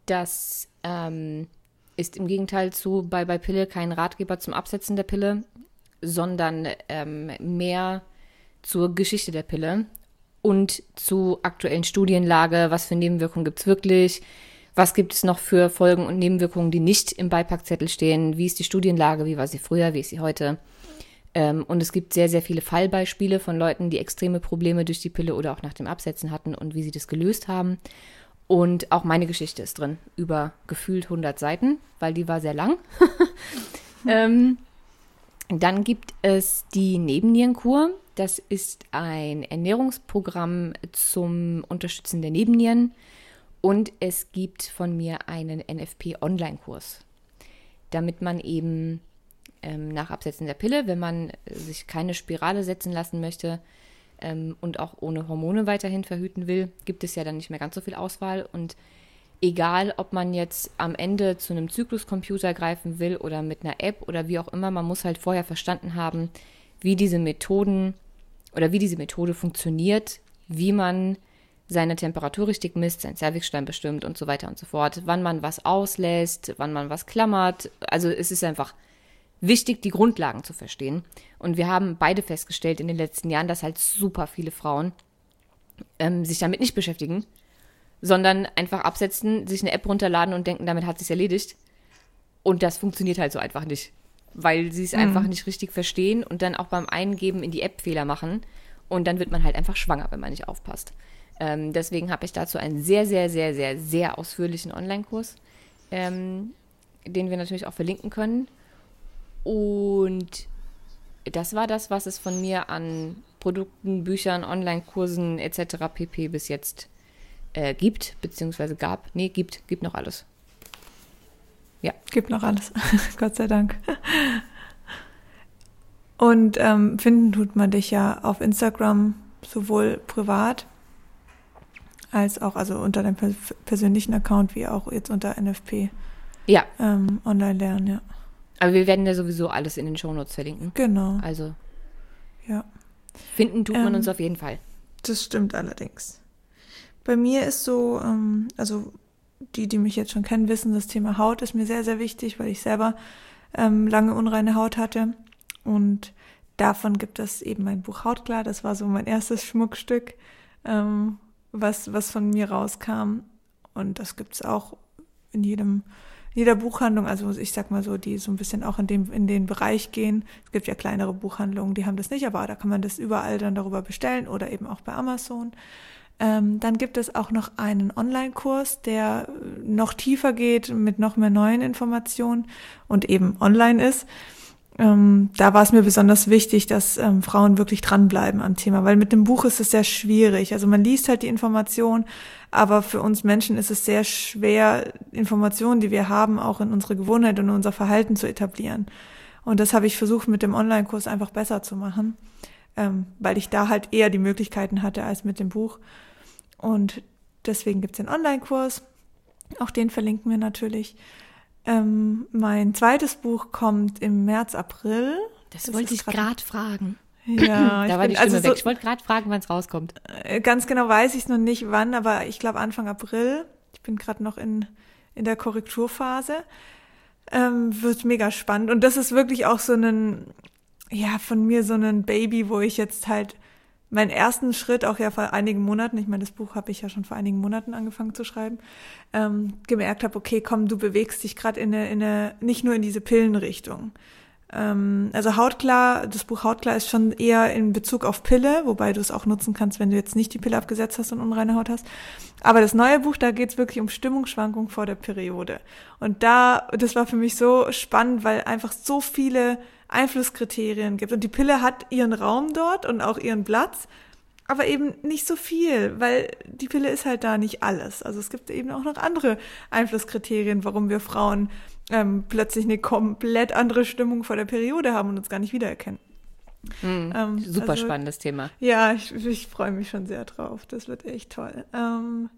Das ähm, ist im Gegenteil zu bei, bei Pille kein Ratgeber zum Absetzen der Pille, sondern ähm, mehr zur Geschichte der Pille und zu aktuellen Studienlage, was für Nebenwirkungen gibt es wirklich, was gibt es noch für Folgen und Nebenwirkungen, die nicht im Beipackzettel stehen? Wie ist die Studienlage? Wie war sie früher? Wie ist sie heute? Ähm, und es gibt sehr, sehr viele Fallbeispiele von Leuten, die extreme Probleme durch die Pille oder auch nach dem Absetzen hatten und wie sie das gelöst haben. Und auch meine Geschichte ist drin, über gefühlt 100 Seiten, weil die war sehr lang. ähm, dann gibt es die Nebennierenkur. Das ist ein Ernährungsprogramm zum Unterstützen der Nebennieren und es gibt von mir einen NFP-Online-Kurs, damit man eben ähm, nach Absetzen der Pille, wenn man sich keine Spirale setzen lassen möchte ähm, und auch ohne Hormone weiterhin verhüten will, gibt es ja dann nicht mehr ganz so viel Auswahl. Und egal, ob man jetzt am Ende zu einem Zykluscomputer greifen will oder mit einer App oder wie auch immer, man muss halt vorher verstanden haben, wie diese Methoden oder wie diese Methode funktioniert, wie man seine Temperatur richtig misst, sein Cervixstein bestimmt und so weiter und so fort, wann man was auslässt, wann man was klammert. Also es ist einfach wichtig, die Grundlagen zu verstehen. Und wir haben beide festgestellt in den letzten Jahren, dass halt super viele Frauen ähm, sich damit nicht beschäftigen, sondern einfach absetzen, sich eine App runterladen und denken, damit hat sich erledigt. Und das funktioniert halt so einfach nicht, weil sie es mhm. einfach nicht richtig verstehen und dann auch beim Eingeben in die App Fehler machen. Und dann wird man halt einfach schwanger, wenn man nicht aufpasst. Ähm, deswegen habe ich dazu einen sehr, sehr, sehr, sehr, sehr ausführlichen Online-Kurs, ähm, den wir natürlich auch verlinken können. Und das war das, was es von mir an Produkten, Büchern, Online-Kursen etc. pp. bis jetzt äh, gibt, beziehungsweise gab. Nee, gibt, gibt noch alles. Ja. Gibt noch alles. Gott sei Dank. Und ähm, finden tut man dich ja auf Instagram sowohl privat als auch also unter deinem persönlichen Account wie auch jetzt unter NFP. Ja. Ähm, online lernen, ja. Aber wir werden ja sowieso alles in den Shownotes verlinken. Genau. Also. Ja. Finden tut man ähm, uns auf jeden Fall. Das stimmt allerdings. Bei mir ist so, ähm, also die, die mich jetzt schon kennen, wissen, das Thema Haut ist mir sehr, sehr wichtig, weil ich selber ähm, lange unreine Haut hatte. Und davon gibt es eben mein Buch Hautklar. Das war so mein erstes Schmuckstück, ähm, was, was von mir rauskam. Und das gibt's auch in jedem, jeder Buchhandlung, also ich sag mal so, die so ein bisschen auch in dem, in den Bereich gehen. Es gibt ja kleinere Buchhandlungen, die haben das nicht, aber da kann man das überall dann darüber bestellen oder eben auch bei Amazon. Ähm, dann gibt es auch noch einen Online-Kurs, der noch tiefer geht mit noch mehr neuen Informationen und eben online ist. Ähm, da war es mir besonders wichtig, dass ähm, Frauen wirklich dranbleiben am Thema, weil mit dem Buch ist es sehr schwierig. Also man liest halt die Information, aber für uns Menschen ist es sehr schwer, Informationen, die wir haben, auch in unsere Gewohnheit und unser Verhalten zu etablieren. Und das habe ich versucht mit dem Online-Kurs einfach besser zu machen, ähm, weil ich da halt eher die Möglichkeiten hatte als mit dem Buch. Und deswegen gibt's den Online-Kurs. Auch den verlinken wir natürlich. Ähm, mein zweites Buch kommt im März, April. Das, das wollte ich gerade fragen. Ja, da war bin, die Stimme also weg. ich wollte gerade fragen, wann es rauskommt. Äh, ganz genau weiß ich noch nicht wann, aber ich glaube Anfang April. Ich bin gerade noch in, in der Korrekturphase. Ähm, wird mega spannend. Und das ist wirklich auch so ein, ja, von mir so ein Baby, wo ich jetzt halt meinen ersten Schritt auch ja vor einigen Monaten, ich meine, das Buch habe ich ja schon vor einigen Monaten angefangen zu schreiben, ähm, gemerkt habe, okay, komm, du bewegst dich gerade in eine, in eine, nicht nur in diese Pillenrichtung. Ähm, also Hautklar, das Buch Hautklar ist schon eher in Bezug auf Pille, wobei du es auch nutzen kannst, wenn du jetzt nicht die Pille abgesetzt hast und unreine Haut hast. Aber das neue Buch, da geht es wirklich um Stimmungsschwankungen vor der Periode. Und da, das war für mich so spannend, weil einfach so viele Einflusskriterien gibt. Und die Pille hat ihren Raum dort und auch ihren Platz, aber eben nicht so viel, weil die Pille ist halt da nicht alles. Also es gibt eben auch noch andere Einflusskriterien, warum wir Frauen ähm, plötzlich eine komplett andere Stimmung vor der Periode haben und uns gar nicht wiedererkennen. Mhm, ähm, super also, spannendes Thema. Ja, ich, ich freue mich schon sehr drauf. Das wird echt toll. Ähm,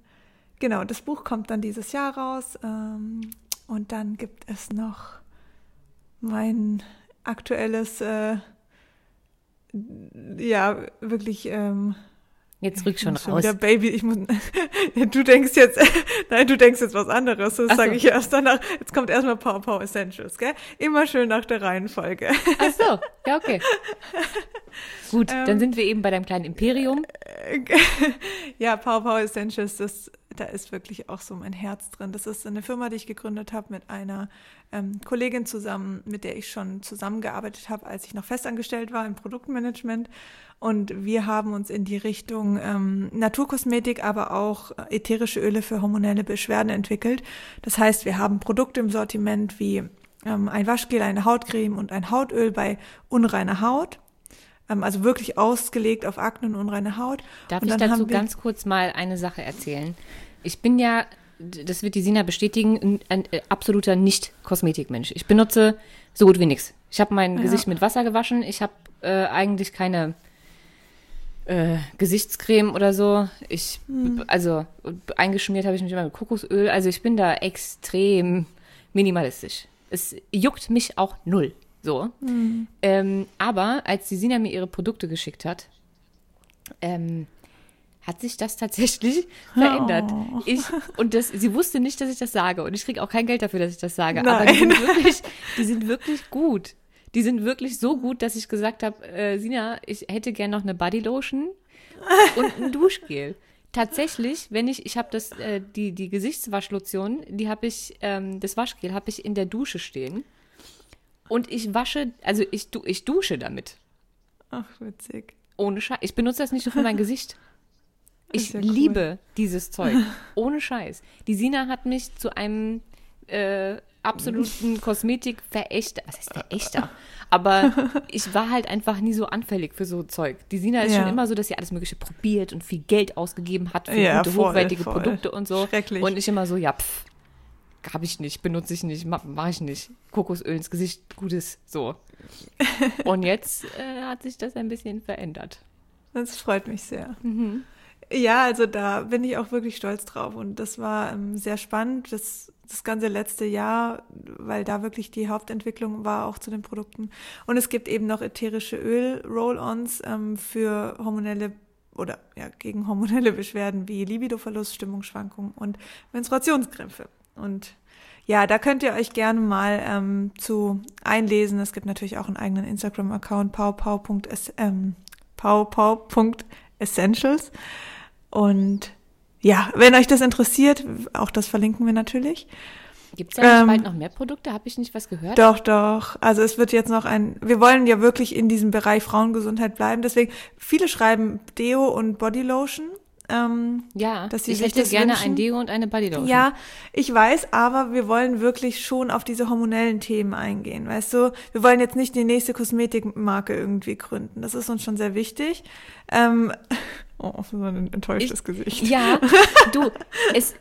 genau, das Buch kommt dann dieses Jahr raus. Ähm, und dann gibt es noch mein aktuelles, äh, ja, wirklich. Ähm, Jetzt rück schon raus. Wieder Baby, ich muss. du denkst jetzt, nein, du denkst jetzt was anderes. Das sage so. ich erst danach. Jetzt kommt erstmal Power Power Essentials, gell? Immer schön nach der Reihenfolge. Ach so, ja okay. Gut, ähm, dann sind wir eben bei deinem kleinen Imperium. ja, Power Power Essentials, das da ist wirklich auch so mein Herz drin. Das ist eine Firma, die ich gegründet habe mit einer ähm, Kollegin zusammen, mit der ich schon zusammengearbeitet habe, als ich noch festangestellt war im Produktmanagement. Und wir haben uns in die Richtung ähm, Naturkosmetik, aber auch ätherische Öle für hormonelle Beschwerden entwickelt. Das heißt, wir haben Produkte im Sortiment wie ähm, ein Waschgel, eine Hautcreme und ein Hautöl bei unreiner Haut ähm, also wirklich ausgelegt auf Akne und unreine Haut. Darf und ich dazu ganz kurz mal eine Sache erzählen? Ich bin ja, das wird die Sina bestätigen, ein, ein äh, absoluter Nicht-Kosmetikmensch. Ich benutze so gut wie nichts. Ich habe mein ja. Gesicht mit Wasser gewaschen. Ich habe äh, eigentlich keine äh, Gesichtscreme oder so. Ich, hm. also eingeschmiert habe ich mich immer mit Kokosöl. Also ich bin da extrem minimalistisch. Es juckt mich auch null. So. Mhm. Ähm, aber als die Sina mir ihre Produkte geschickt hat, ähm, hat sich das tatsächlich verändert. Oh. Ich, und das, sie wusste nicht, dass ich das sage. Und ich kriege auch kein Geld dafür, dass ich das sage. Nein. Aber die sind, wirklich, die sind wirklich gut. Die sind wirklich so gut, dass ich gesagt habe, äh, Sina, ich hätte gern noch eine Bodylotion und ein Duschgel. Tatsächlich, wenn ich, ich habe das, äh, die, die Gesichtswaschlotion, die habe ich, ähm, das Waschgel habe ich in der Dusche stehen. Und ich wasche, also ich, ich dusche damit. Ach, witzig. Ohne Scheiß. Ich benutze das nicht nur für mein Gesicht. Ich ja liebe dieses Zeug. Ohne Scheiß. Die Sina hat mich zu einem äh, absoluten Kosmetikverächter. Was heißt Verächter? Aber ich war halt einfach nie so anfällig für so Zeug. Die Sina ist ja. schon immer so, dass sie alles Mögliche probiert und viel Geld ausgegeben hat für ja, gute, voll, hochwertige voll. Produkte und so. Schrecklich. Und ich immer so, ja, pff, habe ich nicht, benutze ich nicht, mache mach ich nicht. Kokosöl ins Gesicht, gutes, so. Und jetzt äh, hat sich das ein bisschen verändert. Das freut mich sehr. Mhm. Ja, also da bin ich auch wirklich stolz drauf. Und das war ähm, sehr spannend, das, das ganze letzte Jahr, weil da wirklich die Hauptentwicklung war auch zu den Produkten. Und es gibt eben noch ätherische Öl-Roll-Ons ähm, für hormonelle oder ja, gegen hormonelle Beschwerden wie Libidoverlust, Stimmungsschwankungen und Menstruationskrämpfe. Und ja, da könnt ihr euch gerne mal ähm, zu einlesen. Es gibt natürlich auch einen eigenen Instagram-Account, paupau.essentials. Ähm, paupau Und ja, wenn euch das interessiert, auch das verlinken wir natürlich. Gibt es da ähm, bald noch mehr Produkte? Habe ich nicht was gehört? Doch, doch. Also es wird jetzt noch ein, wir wollen ja wirklich in diesem Bereich Frauengesundheit bleiben. Deswegen, viele schreiben Deo und Bodylotion. Ähm, ja, dass sie ich hätte gerne wünschen. ein Deo und eine Bodylotion. Ja, ich weiß, aber wir wollen wirklich schon auf diese hormonellen Themen eingehen. Weißt du, wir wollen jetzt nicht die nächste Kosmetikmarke irgendwie gründen. Das ist uns schon sehr wichtig. Ähm, Oh, so ein enttäuschtes ich, Gesicht. Ja, du, es,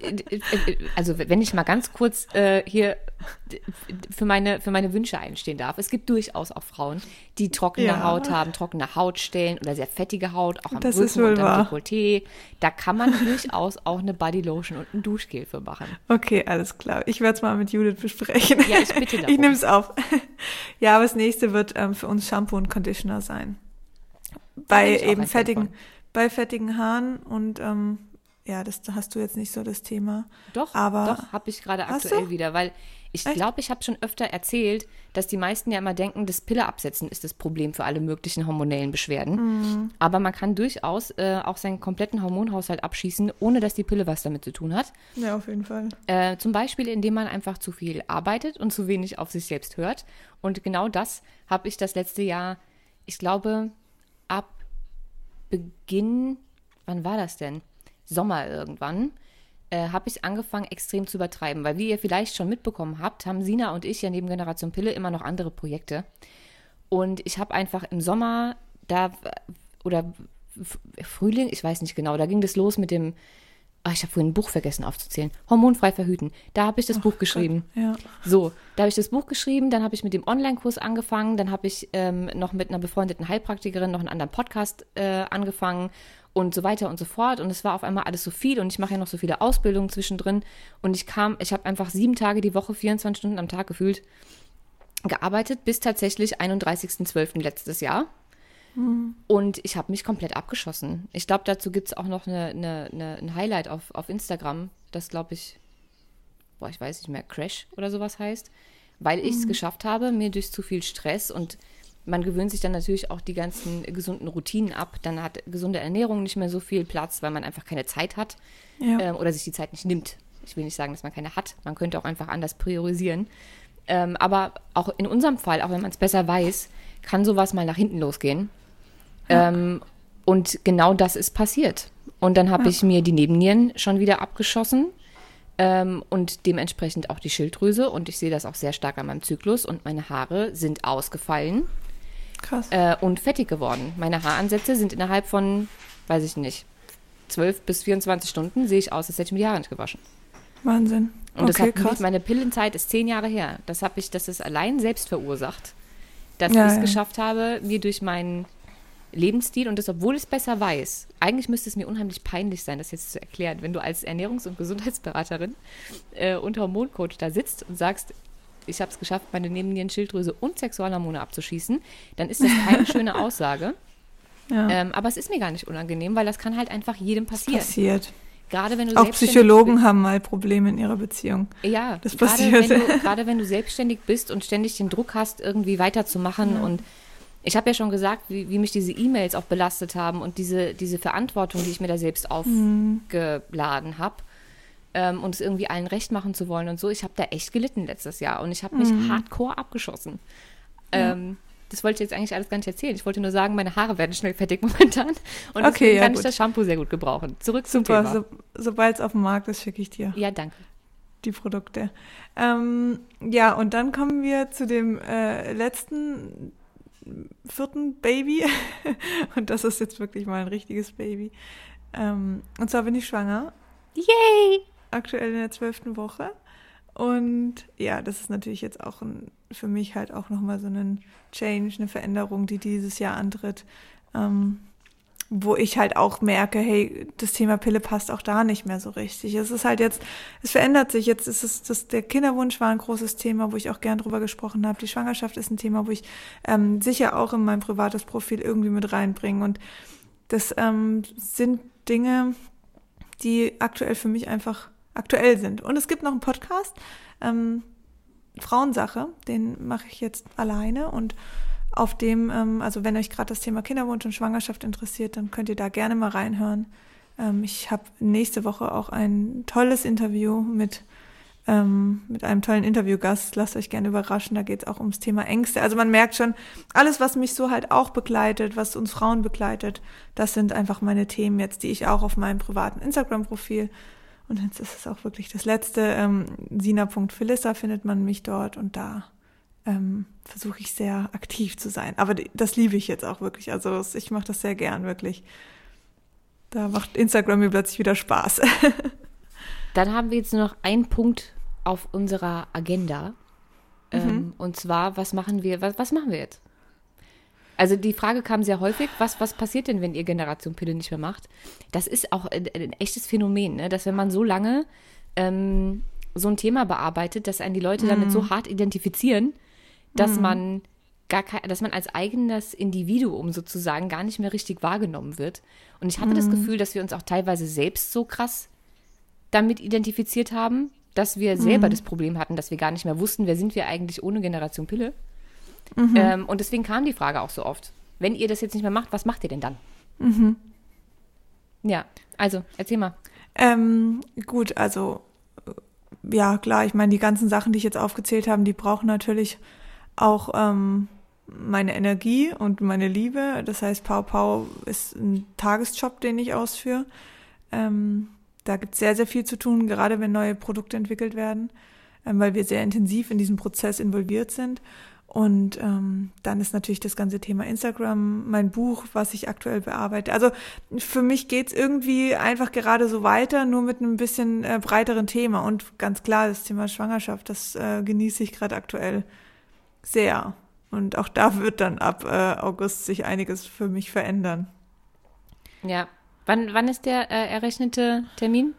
also wenn ich mal ganz kurz äh, hier für meine, für meine Wünsche einstehen darf. Es gibt durchaus auch Frauen, die trockene ja. Haut haben, trockene Hautstellen oder sehr fettige Haut, auch am das Rücken und am Dekolleté. Da kann man durchaus auch eine Bodylotion und ein Duschgel für machen. Okay, alles klar. Ich werde es mal mit Judith besprechen. Ja, ich bitte darum. Ich nehme es auf. Ja, aber das nächste wird ähm, für uns Shampoo und Conditioner sein. Bei eben fettigen, bei fettigen Haaren und ähm, ja, das hast du jetzt nicht so das Thema. Doch, aber doch, habe ich gerade aktuell wieder, weil ich glaube, ich habe schon öfter erzählt, dass die meisten ja immer denken, das Pille absetzen ist das Problem für alle möglichen hormonellen Beschwerden. Mhm. Aber man kann durchaus äh, auch seinen kompletten Hormonhaushalt abschießen, ohne dass die Pille was damit zu tun hat. Ja, auf jeden Fall. Äh, zum Beispiel, indem man einfach zu viel arbeitet und zu wenig auf sich selbst hört. Und genau das habe ich das letzte Jahr, ich glaube, ab Beginn, wann war das denn? Sommer irgendwann, äh, habe ich angefangen, extrem zu übertreiben. Weil, wie ihr vielleicht schon mitbekommen habt, haben Sina und ich ja neben Generation Pille immer noch andere Projekte. Und ich habe einfach im Sommer da, oder Frühling, ich weiß nicht genau, da ging das los mit dem, ach, ich habe vorhin ein Buch vergessen aufzuzählen, Hormonfrei verhüten. Da habe ich das Ach, Buch geschrieben. Gott, ja. So, da habe ich das Buch geschrieben, dann habe ich mit dem Online-Kurs angefangen, dann habe ich ähm, noch mit einer befreundeten Heilpraktikerin noch einen anderen Podcast äh, angefangen und so weiter und so fort. Und es war auf einmal alles so viel und ich mache ja noch so viele Ausbildungen zwischendrin. Und ich kam, ich habe einfach sieben Tage die Woche, 24 Stunden am Tag gefühlt gearbeitet, bis tatsächlich 31.12. letztes Jahr. Mhm. Und ich habe mich komplett abgeschossen. Ich glaube, dazu gibt es auch noch eine, eine, eine, ein Highlight auf, auf Instagram, das glaube ich, boah, ich weiß nicht mehr, Crash oder sowas heißt, weil ich es mhm. geschafft habe, mir durch zu viel Stress und man gewöhnt sich dann natürlich auch die ganzen gesunden Routinen ab. Dann hat gesunde Ernährung nicht mehr so viel Platz, weil man einfach keine Zeit hat ja. ähm, oder sich die Zeit nicht nimmt. Ich will nicht sagen, dass man keine hat. Man könnte auch einfach anders priorisieren. Ähm, aber auch in unserem Fall, auch wenn man es besser weiß, kann sowas mal nach hinten losgehen. Ja. Ähm, und genau das ist passiert. Und dann habe ja. ich mir die Nebennieren schon wieder abgeschossen ähm, und dementsprechend auch die Schilddrüse. Und ich sehe das auch sehr stark an meinem Zyklus. Und meine Haare sind ausgefallen. Krass. Äh, und fettig geworden. Meine Haaransätze sind innerhalb von, weiß ich nicht, 12 bis 24 Stunden sehe ich aus, als hätte ich mir die Haare nicht gewaschen. Wahnsinn. Und das okay, hat meine Pillenzeit ist zehn Jahre her. Das habe ich, das ist allein selbst verursacht, dass ja, ich es ja. geschafft habe, mir durch meinen Lebensstil und das, obwohl ich es besser weiß. Eigentlich müsste es mir unheimlich peinlich sein, das jetzt zu erklären, wenn du als Ernährungs- und Gesundheitsberaterin äh, und Hormoncoach da sitzt und sagst, ich habe es geschafft, meine Nebennierenschilddrüse und Sexualhormone abzuschießen, dann ist das keine schöne Aussage. Ja. Ähm, aber es ist mir gar nicht unangenehm, weil das kann halt einfach jedem passieren. Das passiert. Gerade wenn du Auch Psychologen bist. haben mal Probleme in ihrer Beziehung. Ja, das passiert. Gerade wenn, du, gerade wenn du selbstständig bist und ständig den Druck hast, irgendwie weiterzumachen. Ja. Und ich habe ja schon gesagt, wie, wie mich diese E-Mails auch belastet haben und diese, diese Verantwortung, die ich mir da selbst aufgeladen mhm. habe ähm, und es irgendwie allen recht machen zu wollen und so. Ich habe da echt gelitten letztes Jahr und ich habe mich mhm. hardcore abgeschossen. Ja. Ähm, das wollte ich jetzt eigentlich alles gar nicht erzählen. Ich wollte nur sagen, meine Haare werden schnell fertig momentan. Und okay, deswegen ja, kann gut. ich das Shampoo sehr gut gebrauchen. Zurück zum Super, Thema. So, sobald es auf dem Markt ist, schicke ich dir. Ja, danke. Die Produkte. Ähm, ja, und dann kommen wir zu dem äh, letzten vierten Baby. und das ist jetzt wirklich mal ein richtiges Baby. Ähm, und zwar bin ich schwanger. Yay! aktuell in der zwölften Woche. Und ja, das ist natürlich jetzt auch ein, für mich halt auch nochmal so ein Change, eine Veränderung, die dieses Jahr antritt, ähm, wo ich halt auch merke, hey, das Thema Pille passt auch da nicht mehr so richtig. Es ist halt jetzt, es verändert sich. Jetzt ist es, das, der Kinderwunsch war ein großes Thema, wo ich auch gern drüber gesprochen habe. Die Schwangerschaft ist ein Thema, wo ich ähm, sicher auch in mein privates Profil irgendwie mit reinbringe. Und das ähm, sind Dinge, die aktuell für mich einfach aktuell sind. Und es gibt noch einen Podcast, ähm, Frauensache, den mache ich jetzt alleine und auf dem, ähm, also wenn euch gerade das Thema Kinderwunsch und Schwangerschaft interessiert, dann könnt ihr da gerne mal reinhören. Ähm, ich habe nächste Woche auch ein tolles Interview mit, ähm, mit einem tollen Interviewgast. Lasst euch gerne überraschen, da geht es auch ums Thema Ängste. Also man merkt schon, alles, was mich so halt auch begleitet, was uns Frauen begleitet, das sind einfach meine Themen jetzt, die ich auch auf meinem privaten Instagram-Profil und jetzt ist es auch wirklich das letzte. Ähm, Sina.philissa findet man mich dort und da ähm, versuche ich sehr aktiv zu sein. Aber das liebe ich jetzt auch wirklich. Also ich mache das sehr gern, wirklich. Da macht Instagram mir plötzlich wieder Spaß. Dann haben wir jetzt nur noch einen Punkt auf unserer Agenda. Mhm. Ähm, und zwar, was machen wir, was, was machen wir jetzt? Also die Frage kam sehr häufig, was, was passiert denn, wenn ihr Generation Pille nicht mehr macht? Das ist auch ein, ein echtes Phänomen, ne? dass wenn man so lange ähm, so ein Thema bearbeitet, dass einen die Leute mhm. damit so hart identifizieren, dass mhm. man gar kein, dass man als eigenes Individuum sozusagen gar nicht mehr richtig wahrgenommen wird. Und ich hatte mhm. das Gefühl, dass wir uns auch teilweise selbst so krass damit identifiziert haben, dass wir selber mhm. das Problem hatten, dass wir gar nicht mehr wussten, wer sind wir eigentlich ohne Generation Pille. Mhm. Ähm, und deswegen kam die Frage auch so oft. Wenn ihr das jetzt nicht mehr macht, was macht ihr denn dann? Mhm. Ja, also erzähl mal. Ähm, gut, also ja, klar, ich meine, die ganzen Sachen, die ich jetzt aufgezählt habe, die brauchen natürlich auch ähm, meine Energie und meine Liebe. Das heißt, Pau Pau ist ein Tagesjob, den ich ausführe. Ähm, da gibt es sehr, sehr viel zu tun, gerade wenn neue Produkte entwickelt werden, ähm, weil wir sehr intensiv in diesem Prozess involviert sind. Und ähm, dann ist natürlich das ganze Thema Instagram, mein Buch, was ich aktuell bearbeite. Also für mich geht's irgendwie einfach gerade so weiter, nur mit einem bisschen äh, breiteren Thema. Und ganz klar, das Thema Schwangerschaft, das äh, genieße ich gerade aktuell sehr. Und auch da wird dann ab äh, August sich einiges für mich verändern. Ja. Wann, wann ist der äh, errechnete Termin?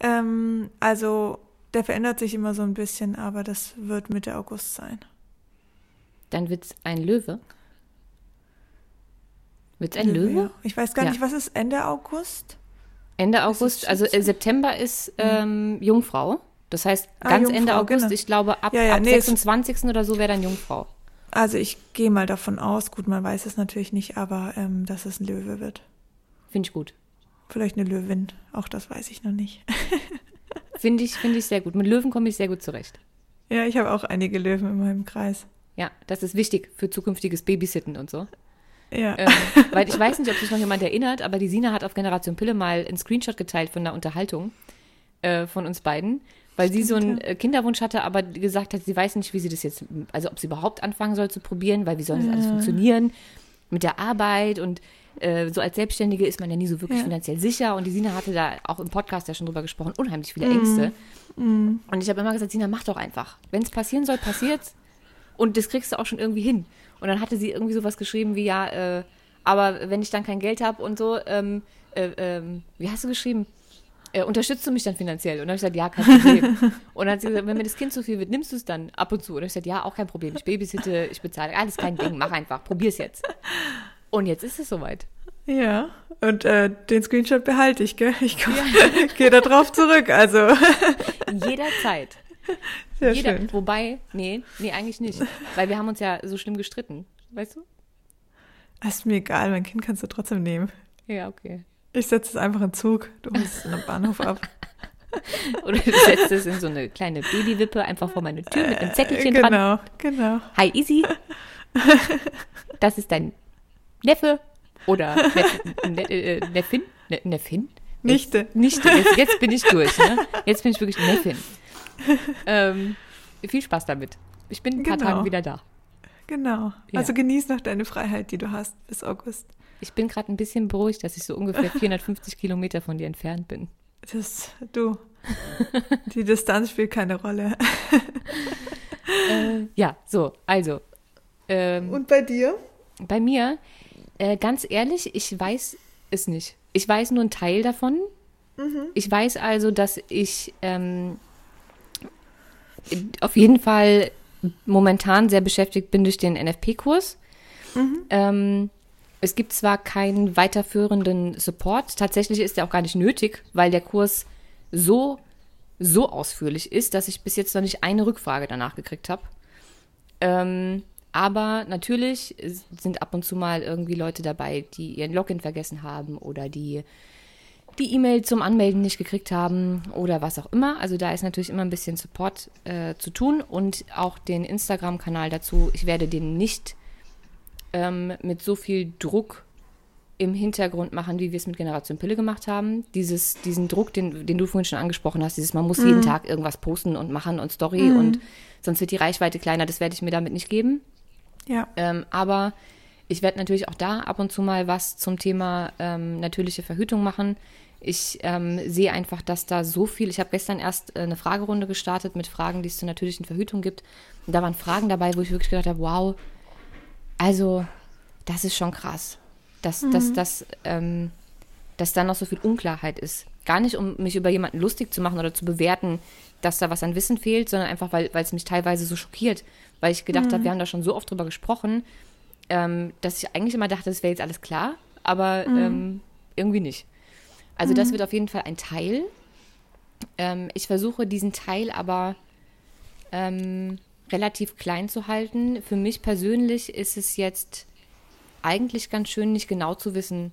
Ähm, also der verändert sich immer so ein bisschen, aber das wird Mitte August sein. Dann wird es ein Löwe. Wird es ein Löwe? Löwe? Ich weiß gar ja. nicht, was ist Ende August? Ende August, also äh, September ist ähm, Jungfrau. Das heißt, ah, ganz ah, Ende August, genau. ich glaube, ab, ja, ja, ab nee, 26. oder so wäre dann Jungfrau. Also ich gehe mal davon aus, gut, man weiß es natürlich nicht, aber ähm, dass es ein Löwe wird. Finde ich gut. Vielleicht eine Löwin, auch das weiß ich noch nicht. Finde ich, find ich sehr gut. Mit Löwen komme ich sehr gut zurecht. Ja, ich habe auch einige Löwen in meinem Kreis. Ja, das ist wichtig für zukünftiges Babysitten und so. Ja. Ähm, weil ich weiß nicht, ob sich noch jemand erinnert, aber die Sina hat auf Generation Pille mal einen Screenshot geteilt von einer Unterhaltung äh, von uns beiden, weil Stimmt, sie so einen ja. Äh, Kinderwunsch hatte, aber gesagt hat, sie weiß nicht, wie sie das jetzt, also ob sie überhaupt anfangen soll zu probieren, weil wie soll das ja. alles funktionieren mit der Arbeit und äh, so als Selbstständige ist man ja nie so wirklich ja. finanziell sicher. Und die Sina hatte da auch im Podcast ja schon drüber gesprochen, unheimlich viele Ängste. Mm. Und ich habe immer gesagt, Sina, mach doch einfach. Wenn es passieren soll, passiert's. Und das kriegst du auch schon irgendwie hin. Und dann hatte sie irgendwie sowas geschrieben wie, ja, äh, aber wenn ich dann kein Geld habe und so, ähm, äh, ähm, wie hast du geschrieben? Äh, unterstützt du mich dann finanziell? Und dann habe ich gesagt, ja, kein Problem. und dann hat sie gesagt, wenn mir das Kind zu viel wird, nimmst du es dann ab und zu? Und dann habe ich gesagt, ja, auch kein Problem. Ich babysitte, ich bezahle, alles kein Ding, mach einfach, probier's jetzt. Und jetzt ist es soweit. Ja, und äh, den Screenshot behalte ich, gell? Ich ja. gehe da drauf zurück, also. Jederzeit. Sehr Jeder, schön. Wobei, nee, nee, eigentlich nicht. Weil wir haben uns ja so schlimm gestritten, weißt du? Ist mir egal, mein Kind kannst du trotzdem nehmen. Ja, okay. Ich setze es einfach in Zug, du holst es in den Bahnhof ab. Oder du setzt es in so eine kleine Babywippe einfach vor meine Tür mit einem Zettelchen äh, genau, dran. Genau, genau. Hi, Easy. Das ist dein Neffe oder Nef äh, Neffin? Ne Neffin? Nichte. Nichte, jetzt, jetzt, bin ich durch. Ne? Jetzt bin ich wirklich Neffin. Ähm, viel Spaß damit. Ich bin ein paar genau. Tage wieder da. Genau. Ja. Also genieß noch deine Freiheit, die du hast bis August. Ich bin gerade ein bisschen beruhigt, dass ich so ungefähr 450 Kilometer von dir entfernt bin. Das, du. Die Distanz spielt keine Rolle. äh, ja, so, also. Ähm, Und bei dir? Bei mir, äh, ganz ehrlich, ich weiß es nicht. Ich weiß nur einen Teil davon. Mhm. Ich weiß also, dass ich ähm, auf jeden Fall momentan sehr beschäftigt bin durch den NFP-Kurs. Mhm. Ähm, es gibt zwar keinen weiterführenden Support, tatsächlich ist der auch gar nicht nötig, weil der Kurs so, so ausführlich ist, dass ich bis jetzt noch nicht eine Rückfrage danach gekriegt habe. Ähm, aber natürlich sind ab und zu mal irgendwie Leute dabei, die ihren Login vergessen haben oder die die E-Mail zum Anmelden nicht gekriegt haben oder was auch immer. Also da ist natürlich immer ein bisschen Support äh, zu tun und auch den Instagram-Kanal dazu. Ich werde den nicht ähm, mit so viel Druck im Hintergrund machen, wie wir es mit Generation Pille gemacht haben. Dieses, diesen Druck, den, den du vorhin schon angesprochen hast, dieses man muss mhm. jeden Tag irgendwas posten und machen und Story mhm. und sonst wird die Reichweite kleiner, das werde ich mir damit nicht geben. Ja. Ähm, aber ich werde natürlich auch da ab und zu mal was zum Thema ähm, natürliche Verhütung machen. Ich ähm, sehe einfach, dass da so viel. Ich habe gestern erst äh, eine Fragerunde gestartet mit Fragen, die es zur natürlichen Verhütung gibt. Und da waren Fragen dabei, wo ich wirklich gedacht habe, wow, also das ist schon krass, dass, mhm. dass, dass, ähm, dass da noch so viel Unklarheit ist. Gar nicht, um mich über jemanden lustig zu machen oder zu bewerten, dass da was an Wissen fehlt, sondern einfach, weil es mich teilweise so schockiert. Weil ich gedacht mhm. habe, wir haben da schon so oft drüber gesprochen, ähm, dass ich eigentlich immer dachte, das wäre jetzt alles klar, aber mhm. ähm, irgendwie nicht. Also mhm. das wird auf jeden Fall ein Teil. Ähm, ich versuche diesen Teil aber ähm, relativ klein zu halten. Für mich persönlich ist es jetzt eigentlich ganz schön, nicht genau zu wissen,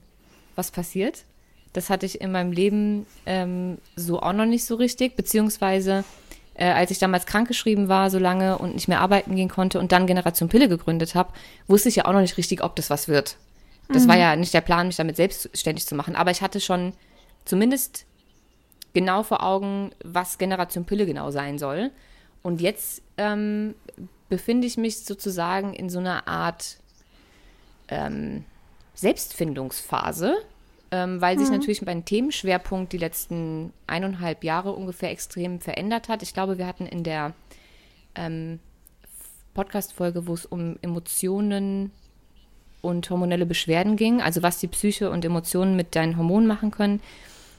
was passiert. Das hatte ich in meinem Leben ähm, so auch noch nicht so richtig, beziehungsweise äh, als ich damals krankgeschrieben war, so lange und nicht mehr arbeiten gehen konnte und dann Generation Pille gegründet habe, wusste ich ja auch noch nicht richtig, ob das was wird. Das mhm. war ja nicht der Plan, mich damit selbstständig zu machen, aber ich hatte schon zumindest genau vor Augen, was Generation Pille genau sein soll. Und jetzt ähm, befinde ich mich sozusagen in so einer Art ähm, Selbstfindungsphase, ähm, weil mhm. sich natürlich mein Themenschwerpunkt die letzten eineinhalb Jahre ungefähr extrem verändert hat. Ich glaube, wir hatten in der ähm, Podcast-Folge, wo es um Emotionen und hormonelle Beschwerden ging, also was die Psyche und Emotionen mit deinen Hormonen machen können,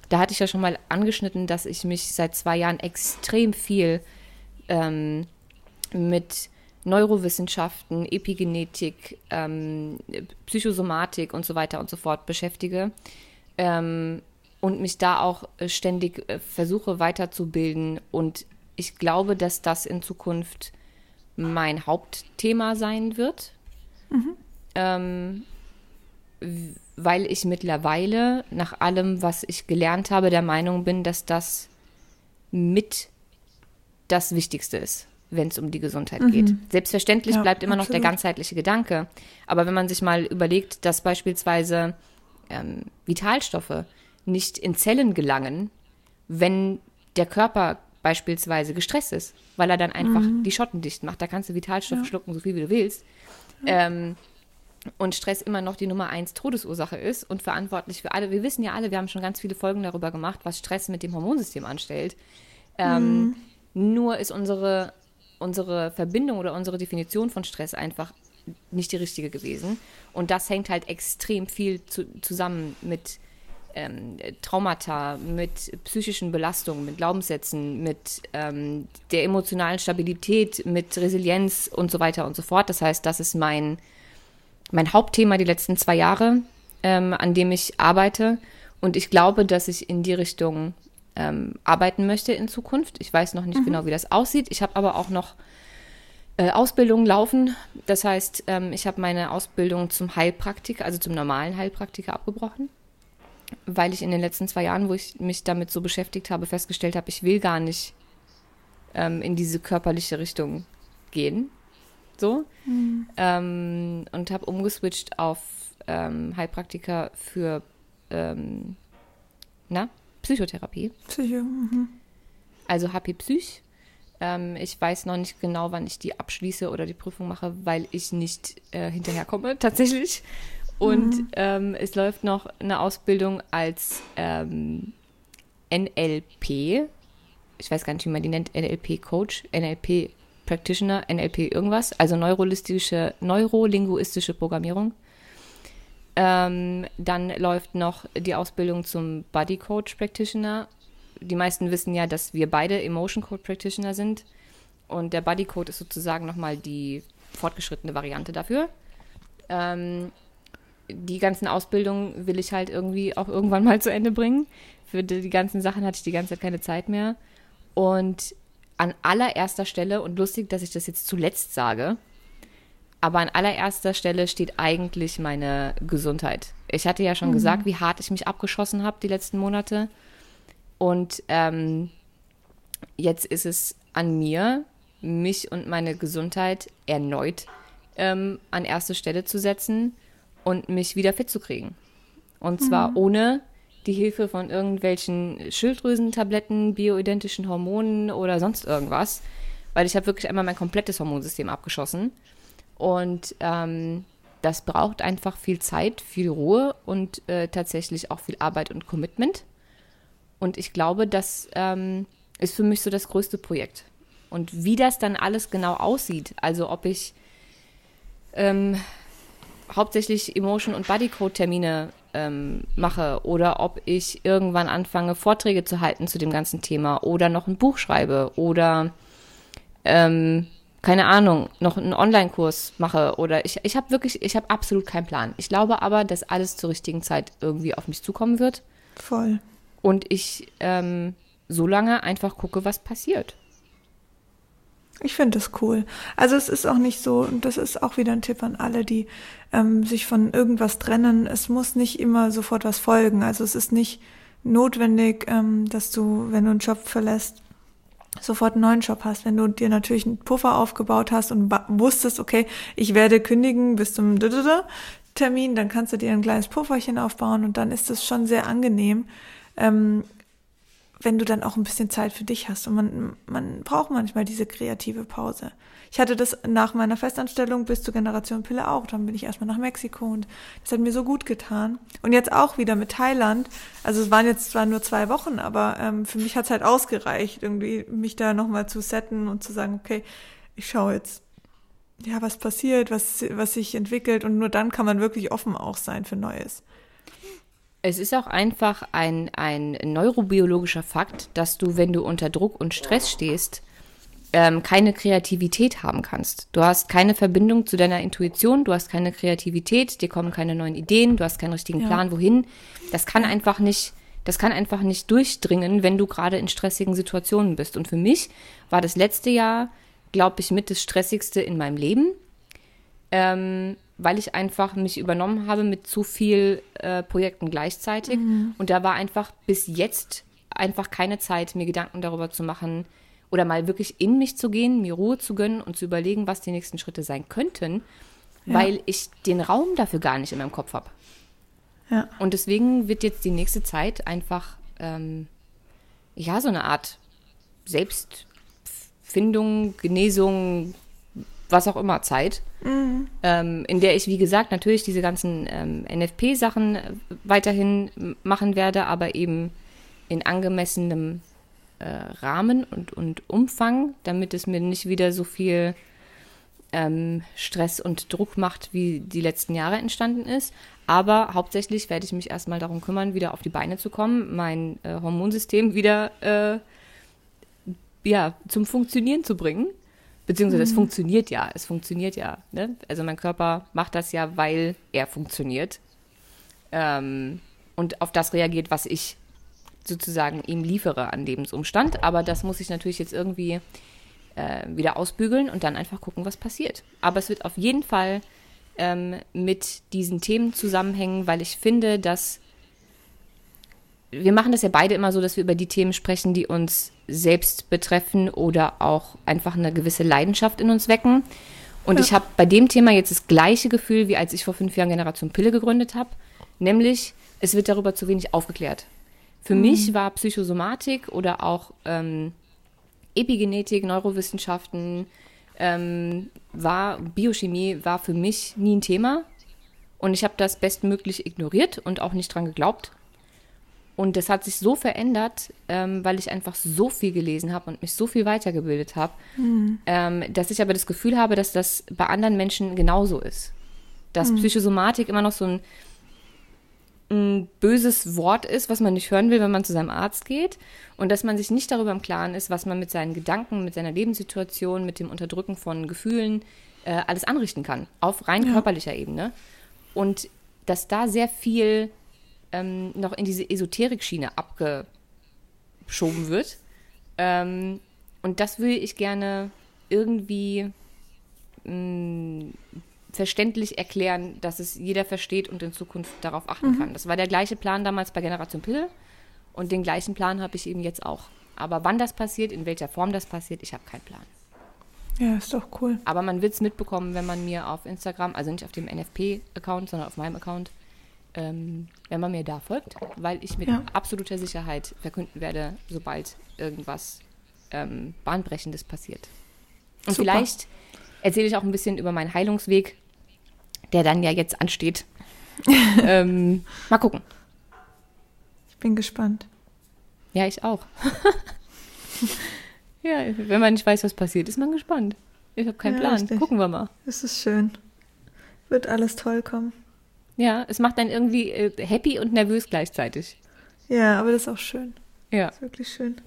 da hatte ich ja schon mal angeschnitten, dass ich mich seit zwei Jahren extrem viel ähm, mit Neurowissenschaften, Epigenetik, ähm, Psychosomatik und so weiter und so fort beschäftige ähm, und mich da auch ständig äh, versuche weiterzubilden. Und ich glaube, dass das in Zukunft mein Hauptthema sein wird. Mhm. Ähm, weil ich mittlerweile nach allem, was ich gelernt habe, der Meinung bin, dass das mit das Wichtigste ist, wenn es um die Gesundheit mhm. geht. Selbstverständlich ja, bleibt immer absolut. noch der ganzheitliche Gedanke. Aber wenn man sich mal überlegt, dass beispielsweise ähm, Vitalstoffe nicht in Zellen gelangen, wenn der Körper beispielsweise gestresst ist, weil er dann einfach mhm. die Schotten dicht macht. Da kannst du Vitalstoffe ja. schlucken, so viel wie du willst. Ähm, und Stress immer noch die Nummer eins Todesursache ist und verantwortlich für alle. Wir wissen ja alle, wir haben schon ganz viele Folgen darüber gemacht, was Stress mit dem Hormonsystem anstellt. Ähm, mhm. Nur ist unsere, unsere Verbindung oder unsere Definition von Stress einfach nicht die richtige gewesen. Und das hängt halt extrem viel zu, zusammen mit ähm, Traumata, mit psychischen Belastungen, mit Glaubenssätzen, mit ähm, der emotionalen Stabilität, mit Resilienz und so weiter und so fort. Das heißt, das ist mein mein Hauptthema die letzten zwei Jahre, ähm, an dem ich arbeite. Und ich glaube, dass ich in die Richtung ähm, arbeiten möchte in Zukunft. Ich weiß noch nicht mhm. genau, wie das aussieht. Ich habe aber auch noch äh, Ausbildungen laufen. Das heißt, ähm, ich habe meine Ausbildung zum Heilpraktiker, also zum normalen Heilpraktiker abgebrochen, weil ich in den letzten zwei Jahren, wo ich mich damit so beschäftigt habe, festgestellt habe, ich will gar nicht ähm, in diese körperliche Richtung gehen so. Mhm. Ähm, und habe umgeswitcht auf ähm, Heilpraktiker für ähm, na, Psychotherapie. Psycho. Mhm. Also HP Psych. Ähm, ich weiß noch nicht genau, wann ich die abschließe oder die Prüfung mache, weil ich nicht äh, hinterherkomme, tatsächlich. Und mhm. Ähm, es läuft noch eine Ausbildung als ähm, NLP. Ich weiß gar nicht, wie man die nennt. NLP-Coach, NLP Practitioner, NLP irgendwas, also neurolinguistische Programmierung. Ähm, dann läuft noch die Ausbildung zum Body Coach Practitioner. Die meisten wissen ja, dass wir beide Emotion Code Practitioner sind. Und der Body Code ist sozusagen nochmal die fortgeschrittene Variante dafür. Ähm, die ganzen Ausbildungen will ich halt irgendwie auch irgendwann mal zu Ende bringen. Für die ganzen Sachen hatte ich die ganze Zeit keine Zeit mehr. Und an allererster Stelle, und lustig, dass ich das jetzt zuletzt sage, aber an allererster Stelle steht eigentlich meine Gesundheit. Ich hatte ja schon mhm. gesagt, wie hart ich mich abgeschossen habe die letzten Monate. Und ähm, jetzt ist es an mir, mich und meine Gesundheit erneut ähm, an erste Stelle zu setzen und mich wieder fit zu kriegen. Und zwar mhm. ohne die Hilfe von irgendwelchen Schilddrüsentabletten, bioidentischen Hormonen oder sonst irgendwas, weil ich habe wirklich einmal mein komplettes Hormonsystem abgeschossen. Und ähm, das braucht einfach viel Zeit, viel Ruhe und äh, tatsächlich auch viel Arbeit und Commitment. Und ich glaube, das ähm, ist für mich so das größte Projekt. Und wie das dann alles genau aussieht, also ob ich ähm, hauptsächlich Emotion- und Bodycode-Termine ähm, mache oder ob ich irgendwann anfange, Vorträge zu halten zu dem ganzen Thema oder noch ein Buch schreibe oder ähm, keine Ahnung, noch einen Online-Kurs mache oder ich, ich habe wirklich, ich habe absolut keinen Plan. Ich glaube aber, dass alles zur richtigen Zeit irgendwie auf mich zukommen wird. Voll. Und ich ähm, so lange einfach gucke, was passiert. Ich finde das cool. Also es ist auch nicht so, und das ist auch wieder ein Tipp an alle, die ähm, sich von irgendwas trennen. Es muss nicht immer sofort was folgen. Also es ist nicht notwendig, ähm, dass du, wenn du einen Job verlässt, sofort einen neuen Job hast. Wenn du dir natürlich einen Puffer aufgebaut hast und wusstest, okay, ich werde kündigen bis zum Termin, dann kannst du dir ein kleines Pufferchen aufbauen und dann ist es schon sehr angenehm, ähm, wenn du dann auch ein bisschen Zeit für dich hast. Und man, man braucht manchmal diese kreative Pause. Ich hatte das nach meiner Festanstellung bis zur Generation Pille auch. Dann bin ich erstmal nach Mexiko und das hat mir so gut getan. Und jetzt auch wieder mit Thailand. Also es waren jetzt zwar nur zwei Wochen, aber ähm, für mich hat es halt ausgereicht, irgendwie mich da nochmal zu setten und zu sagen, okay, ich schaue jetzt, ja, was passiert, was, was sich entwickelt und nur dann kann man wirklich offen auch sein für Neues. Es ist auch einfach ein, ein neurobiologischer Fakt, dass du, wenn du unter Druck und Stress stehst, ähm, keine Kreativität haben kannst. Du hast keine Verbindung zu deiner Intuition, du hast keine Kreativität, dir kommen keine neuen Ideen, du hast keinen richtigen ja. Plan, wohin. Das kann einfach nicht, das kann einfach nicht durchdringen, wenn du gerade in stressigen Situationen bist. Und für mich war das letzte Jahr, glaube ich, mit das stressigste in meinem Leben. Ähm, weil ich einfach mich übernommen habe mit zu viel äh, Projekten gleichzeitig. Mhm. Und da war einfach bis jetzt einfach keine Zeit, mir Gedanken darüber zu machen oder mal wirklich in mich zu gehen, mir Ruhe zu gönnen und zu überlegen, was die nächsten Schritte sein könnten, ja. weil ich den Raum dafür gar nicht in meinem Kopf habe. Ja. Und deswegen wird jetzt die nächste Zeit einfach, ähm, ja, so eine Art Selbstfindung, Genesung, was auch immer Zeit, mhm. ähm, in der ich, wie gesagt, natürlich diese ganzen ähm, NFP-Sachen äh, weiterhin machen werde, aber eben in angemessenem äh, Rahmen und, und Umfang, damit es mir nicht wieder so viel ähm, Stress und Druck macht, wie die letzten Jahre entstanden ist. Aber hauptsächlich werde ich mich erstmal darum kümmern, wieder auf die Beine zu kommen, mein äh, Hormonsystem wieder äh, ja, zum Funktionieren zu bringen. Beziehungsweise mhm. es funktioniert ja, es funktioniert ja. Ne? Also mein Körper macht das ja, weil er funktioniert. Ähm, und auf das reagiert, was ich sozusagen ihm liefere an Lebensumstand. Aber das muss ich natürlich jetzt irgendwie äh, wieder ausbügeln und dann einfach gucken, was passiert. Aber es wird auf jeden Fall ähm, mit diesen Themen zusammenhängen, weil ich finde, dass wir machen das ja beide immer so, dass wir über die Themen sprechen, die uns selbst betreffen oder auch einfach eine gewisse Leidenschaft in uns wecken. Und ja. ich habe bei dem Thema jetzt das gleiche Gefühl, wie als ich vor fünf Jahren Generation Pille gegründet habe, nämlich es wird darüber zu wenig aufgeklärt. Für mhm. mich war Psychosomatik oder auch ähm, Epigenetik, Neurowissenschaften, ähm, war Biochemie war für mich nie ein Thema. Und ich habe das bestmöglich ignoriert und auch nicht dran geglaubt. Und das hat sich so verändert, ähm, weil ich einfach so viel gelesen habe und mich so viel weitergebildet habe, mhm. ähm, dass ich aber das Gefühl habe, dass das bei anderen Menschen genauso ist. Dass mhm. Psychosomatik immer noch so ein, ein böses Wort ist, was man nicht hören will, wenn man zu seinem Arzt geht. Und dass man sich nicht darüber im Klaren ist, was man mit seinen Gedanken, mit seiner Lebenssituation, mit dem Unterdrücken von Gefühlen äh, alles anrichten kann. Auf rein ja. körperlicher Ebene. Und dass da sehr viel ähm, noch in diese Esoterik-Schiene abgeschoben wird. Ähm, und das würde ich gerne irgendwie mh, mm, verständlich erklären, dass es jeder versteht und in Zukunft darauf achten kann. Das war der gleiche Plan damals bei Generation Pille und den gleichen Plan habe ich eben jetzt auch. Aber wann das passiert, in welcher Form das passiert, ich habe keinen Plan. Ja, ist doch cool. Aber man wird es mitbekommen, wenn man mir auf Instagram, also nicht auf dem NFP-Account, sondern auf meinem Account, ähm, wenn man mir da folgt, weil ich mit Ja. absoluter Sicherheit verkünden werde, sobald irgendwas ähm, Bahnbrechendes passiert. Und Super. vielleicht erzähle ich auch ein bisschen über meinen Heilungsweg, der dann ja jetzt ansteht. ähm, mal gucken. Ich bin gespannt. Ja, ich auch. ja, wenn man nicht weiß, was passiert, ist man gespannt. Ich habe keinen Ja, Plan. richtig. Gucken wir mal. Es ist schön. Wird alles toll kommen. Ja, es macht dann irgendwie äh, happy und nervös gleichzeitig. Ja, aber das ist auch schön. Ja. Ist wirklich schön.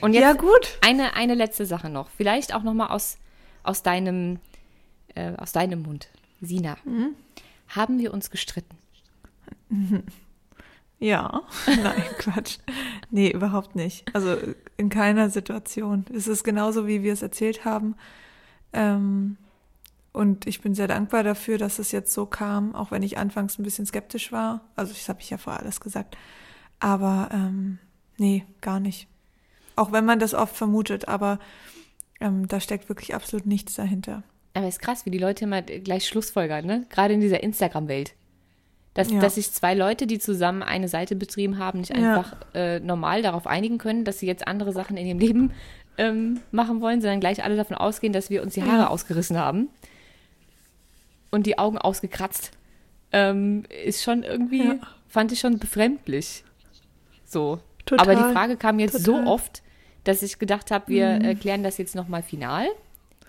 Und jetzt ja, gut. eine, eine letzte Sache noch. Vielleicht auch noch mal aus, aus, deinem, äh, aus deinem Mund. Sina, Mhm. haben wir uns gestritten? Ja. Nein, Quatsch. Nee, überhaupt nicht. Also in keiner Situation. Es ist genauso, wie wir es erzählt haben. Ähm, und ich bin sehr dankbar dafür, dass es jetzt so kam, auch wenn ich anfangs ein bisschen skeptisch war. Also das habe ich ja vor alles gesagt. Aber ähm, nee, gar nicht. Auch wenn man das oft vermutet, aber ähm, da steckt wirklich absolut nichts dahinter. Aber ist krass, wie die Leute immer gleich Schlussfolgern, ne? Gerade in dieser Instagram-Welt. Dass, Ja. dass sich zwei Leute, die zusammen eine Seite betrieben haben, nicht Ja. einfach äh, normal darauf einigen können, dass sie jetzt andere Sachen in ihrem Leben ähm, machen wollen, sondern gleich alle davon ausgehen, dass wir uns die Haare Ja. ausgerissen haben und die Augen ausgekratzt. Ähm, ist schon irgendwie, Ja. fand ich schon befremdlich. So. Total. Aber die Frage kam jetzt Total. so oft, dass ich gedacht habe, wir Mhm. äh, klären das jetzt nochmal final.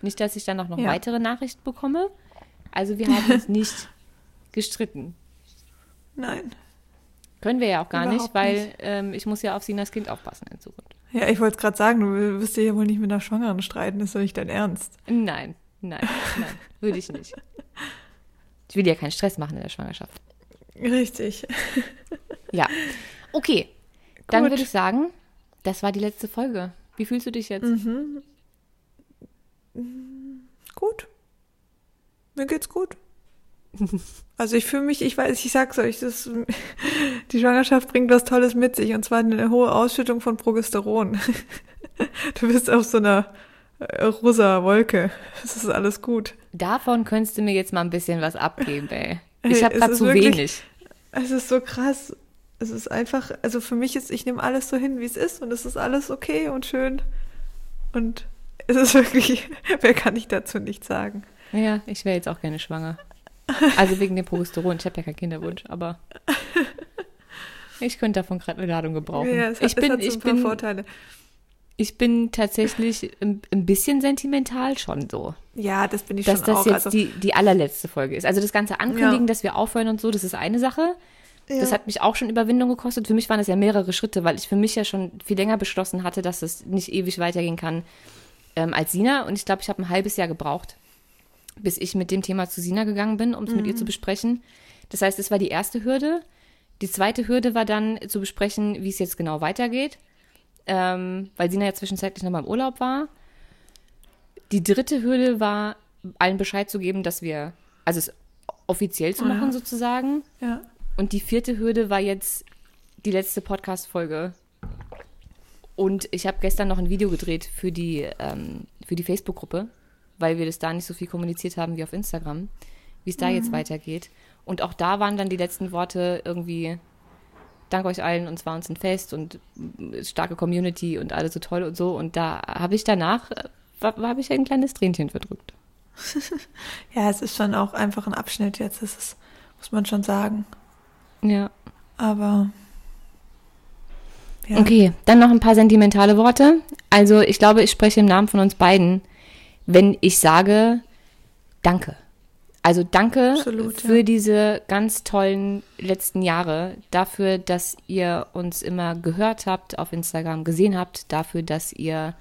Nicht, dass ich dann auch noch Ja. weitere Nachrichten bekomme. Also wir haben uns nicht gestritten. Nein. Können wir ja auch gar nicht, Überhaupt weil nicht. ähm, ich muss ja auf Sinas Kind aufpassen in Zukunft. Ja, ich wollte es gerade sagen, du wirst dir ja wohl nicht mit einer Schwangeren streiten, ist doch nicht dein Ernst. Nein, nein, nein, würde ich nicht. Ich will ja keinen Stress machen in der Schwangerschaft. Richtig. Ja. Okay, dann würde ich sagen, das war die letzte Folge. Wie fühlst du dich jetzt? Mhm. Gut. Mir geht's gut. Also ich fühle mich, ich weiß, ich sag's euch, das, die Schwangerschaft bringt was Tolles mit sich und zwar eine hohe Ausschüttung von Progesteron. Du bist auf so einer rosa Wolke. Es ist alles gut. Davon könntest du mir jetzt mal ein bisschen was abgeben, ey. Ich habe gerade zu wirklich- wenig. Es ist so krass. Es ist einfach, also für mich ist, ich nehme alles so hin, wie es ist und es ist alles okay und schön. Und es ist wirklich, mehr kann ich dazu nicht sagen. Ja, ich wäre jetzt auch gerne schwanger. Also wegen dem Progesteron. Ich habe ja keinen Kinderwunsch, aber ich könnte davon gerade eine Ladung gebrauchen. Ja, es hat, ich, bin, es hat so ich, ein paar bin, Vorteile. Ich bin tatsächlich ein, ein bisschen sentimental schon so, Ja, das bin ich dass schon das auch. jetzt also, die, die allerletzte Folge ist. Also das ganze Ankündigen, Ja. dass wir aufhören und so, das ist eine Sache. Das ja. hat mich auch schon Überwindung gekostet. Für mich waren das ja mehrere Schritte, weil ich für mich ja schon viel länger beschlossen hatte, dass es nicht ewig weitergehen kann ähm, als Sina. Und ich glaube, ich habe ein halbes Jahr gebraucht, bis ich mit dem Thema zu Sina gegangen bin, um es mit ihr zu besprechen. Das heißt, es war die erste Hürde. Die zweite Hürde war dann zu besprechen, wie es jetzt genau weitergeht, ähm, weil Sina ja zwischenzeitlich noch mal im Urlaub war. Die dritte Hürde war, allen Bescheid zu geben, dass wir, also es offiziell zu Ja. machen sozusagen. ja. Und die vierte Hürde war jetzt die letzte Podcast-Folge. Und ich habe gestern noch ein Video gedreht für die, ähm, für die Facebook-Gruppe, weil wir das da nicht so viel kommuniziert haben wie auf Instagram, wie es da jetzt weitergeht. Und auch da waren dann die letzten Worte irgendwie, dank euch allen, und zwar uns ein Fest und starke Community und alles so toll und so. Und da habe ich danach, äh, habe ich ein kleines Tränchen verdrückt. ja, es ist schon auch einfach ein Abschnitt jetzt. Das ist, muss man schon sagen. Ja. Aber ja. Okay, dann noch ein paar sentimentale Worte. Also ich glaube, ich spreche im Namen von uns beiden, wenn ich sage Danke. Also danke Absolut, für ja. diese ganz tollen letzten Jahre, dafür, dass ihr uns immer gehört habt, auf Instagram gesehen habt, dafür, dass ihr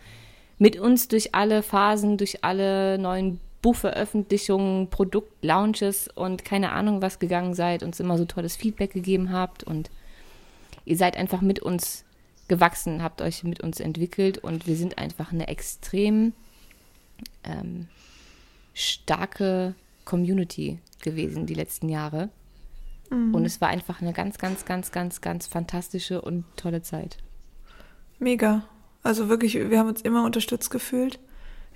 mit uns durch alle Phasen, durch alle neuen Buchveröffentlichungen, Produktlaunches und keine Ahnung was gegangen seid, uns immer so tolles Feedback gegeben habt. Und ihr seid einfach mit uns gewachsen, habt euch mit uns entwickelt. Und wir sind einfach eine extrem ähm, starke Community gewesen die letzten Jahre. Mhm. Und es war einfach eine ganz, ganz, ganz, ganz, ganz fantastische und tolle Zeit. Mega. Also wirklich, wir haben uns immer unterstützt gefühlt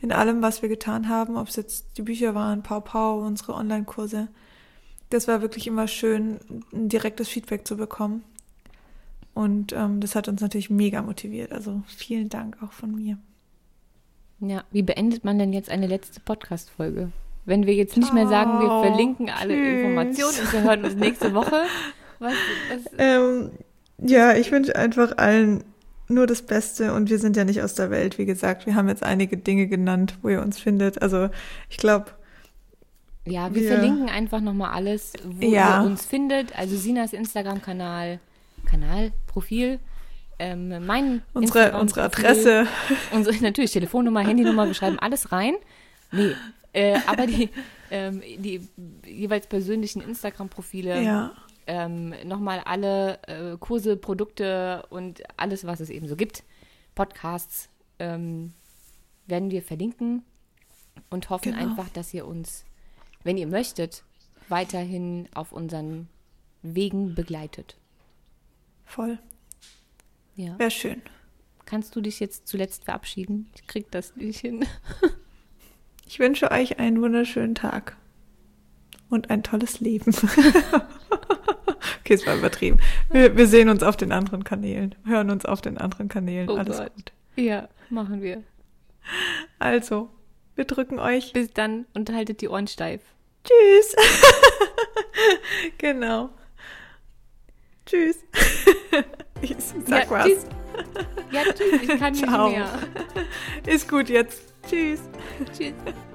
in allem, was wir getan haben, ob es jetzt die Bücher waren, Pau Pau, unsere Online-Kurse. Das war wirklich immer schön, ein direktes Feedback zu bekommen. Und ähm, das hat uns natürlich mega motiviert. Also vielen Dank auch von mir. Ja, wie beendet man denn jetzt eine letzte Podcast-Folge? Wenn wir jetzt nicht mehr sagen, wir verlinken alle tschüss. Informationen und wir hören uns nächste Woche. Was, was? Ähm, ja, ich wünsche einfach allen nur das Beste und wir sind ja nicht aus der Welt, wie gesagt. Wir haben jetzt einige Dinge genannt, wo ihr uns findet. Also ich glaube. Ja, wir, wir, verlinken einfach nochmal alles, wo ja. ihr uns findet. Also Sinas Instagram-Kanal, Kanal, Profil, ähm, mein unsere, unsere Adresse. Unsere, natürlich Telefonnummer, Handynummer, wir schreiben alles rein. Nee, äh, aber die, ähm, die jeweils persönlichen Instagram-Profile. Ja ähm, nochmal alle äh, Kurse, Produkte und alles, was es eben so gibt, Podcasts, ähm, werden wir verlinken und hoffen genau. einfach, dass ihr uns, wenn ihr möchtet, weiterhin auf unseren Wegen begleitet. Voll. Ja. Wäre schön. Kannst du dich jetzt zuletzt verabschieden? Ich krieg das nicht hin. ich wünsche euch einen wunderschönen Tag und ein tolles Leben. okay, es war übertrieben. Wir, wir, sehen uns auf den anderen Kanälen, hören uns auf den anderen Kanälen. Oh Alles Gott. gut. Ja, machen wir. Also, wir drücken euch. Bis dann und haltet die Ohren steif. Tschüss. genau. Tschüss. Ich sag ja, was. Tschüss. Ja, tschüss. Ich kann nicht Ciao. mehr. Ist gut jetzt. Tschüss. Tschüss.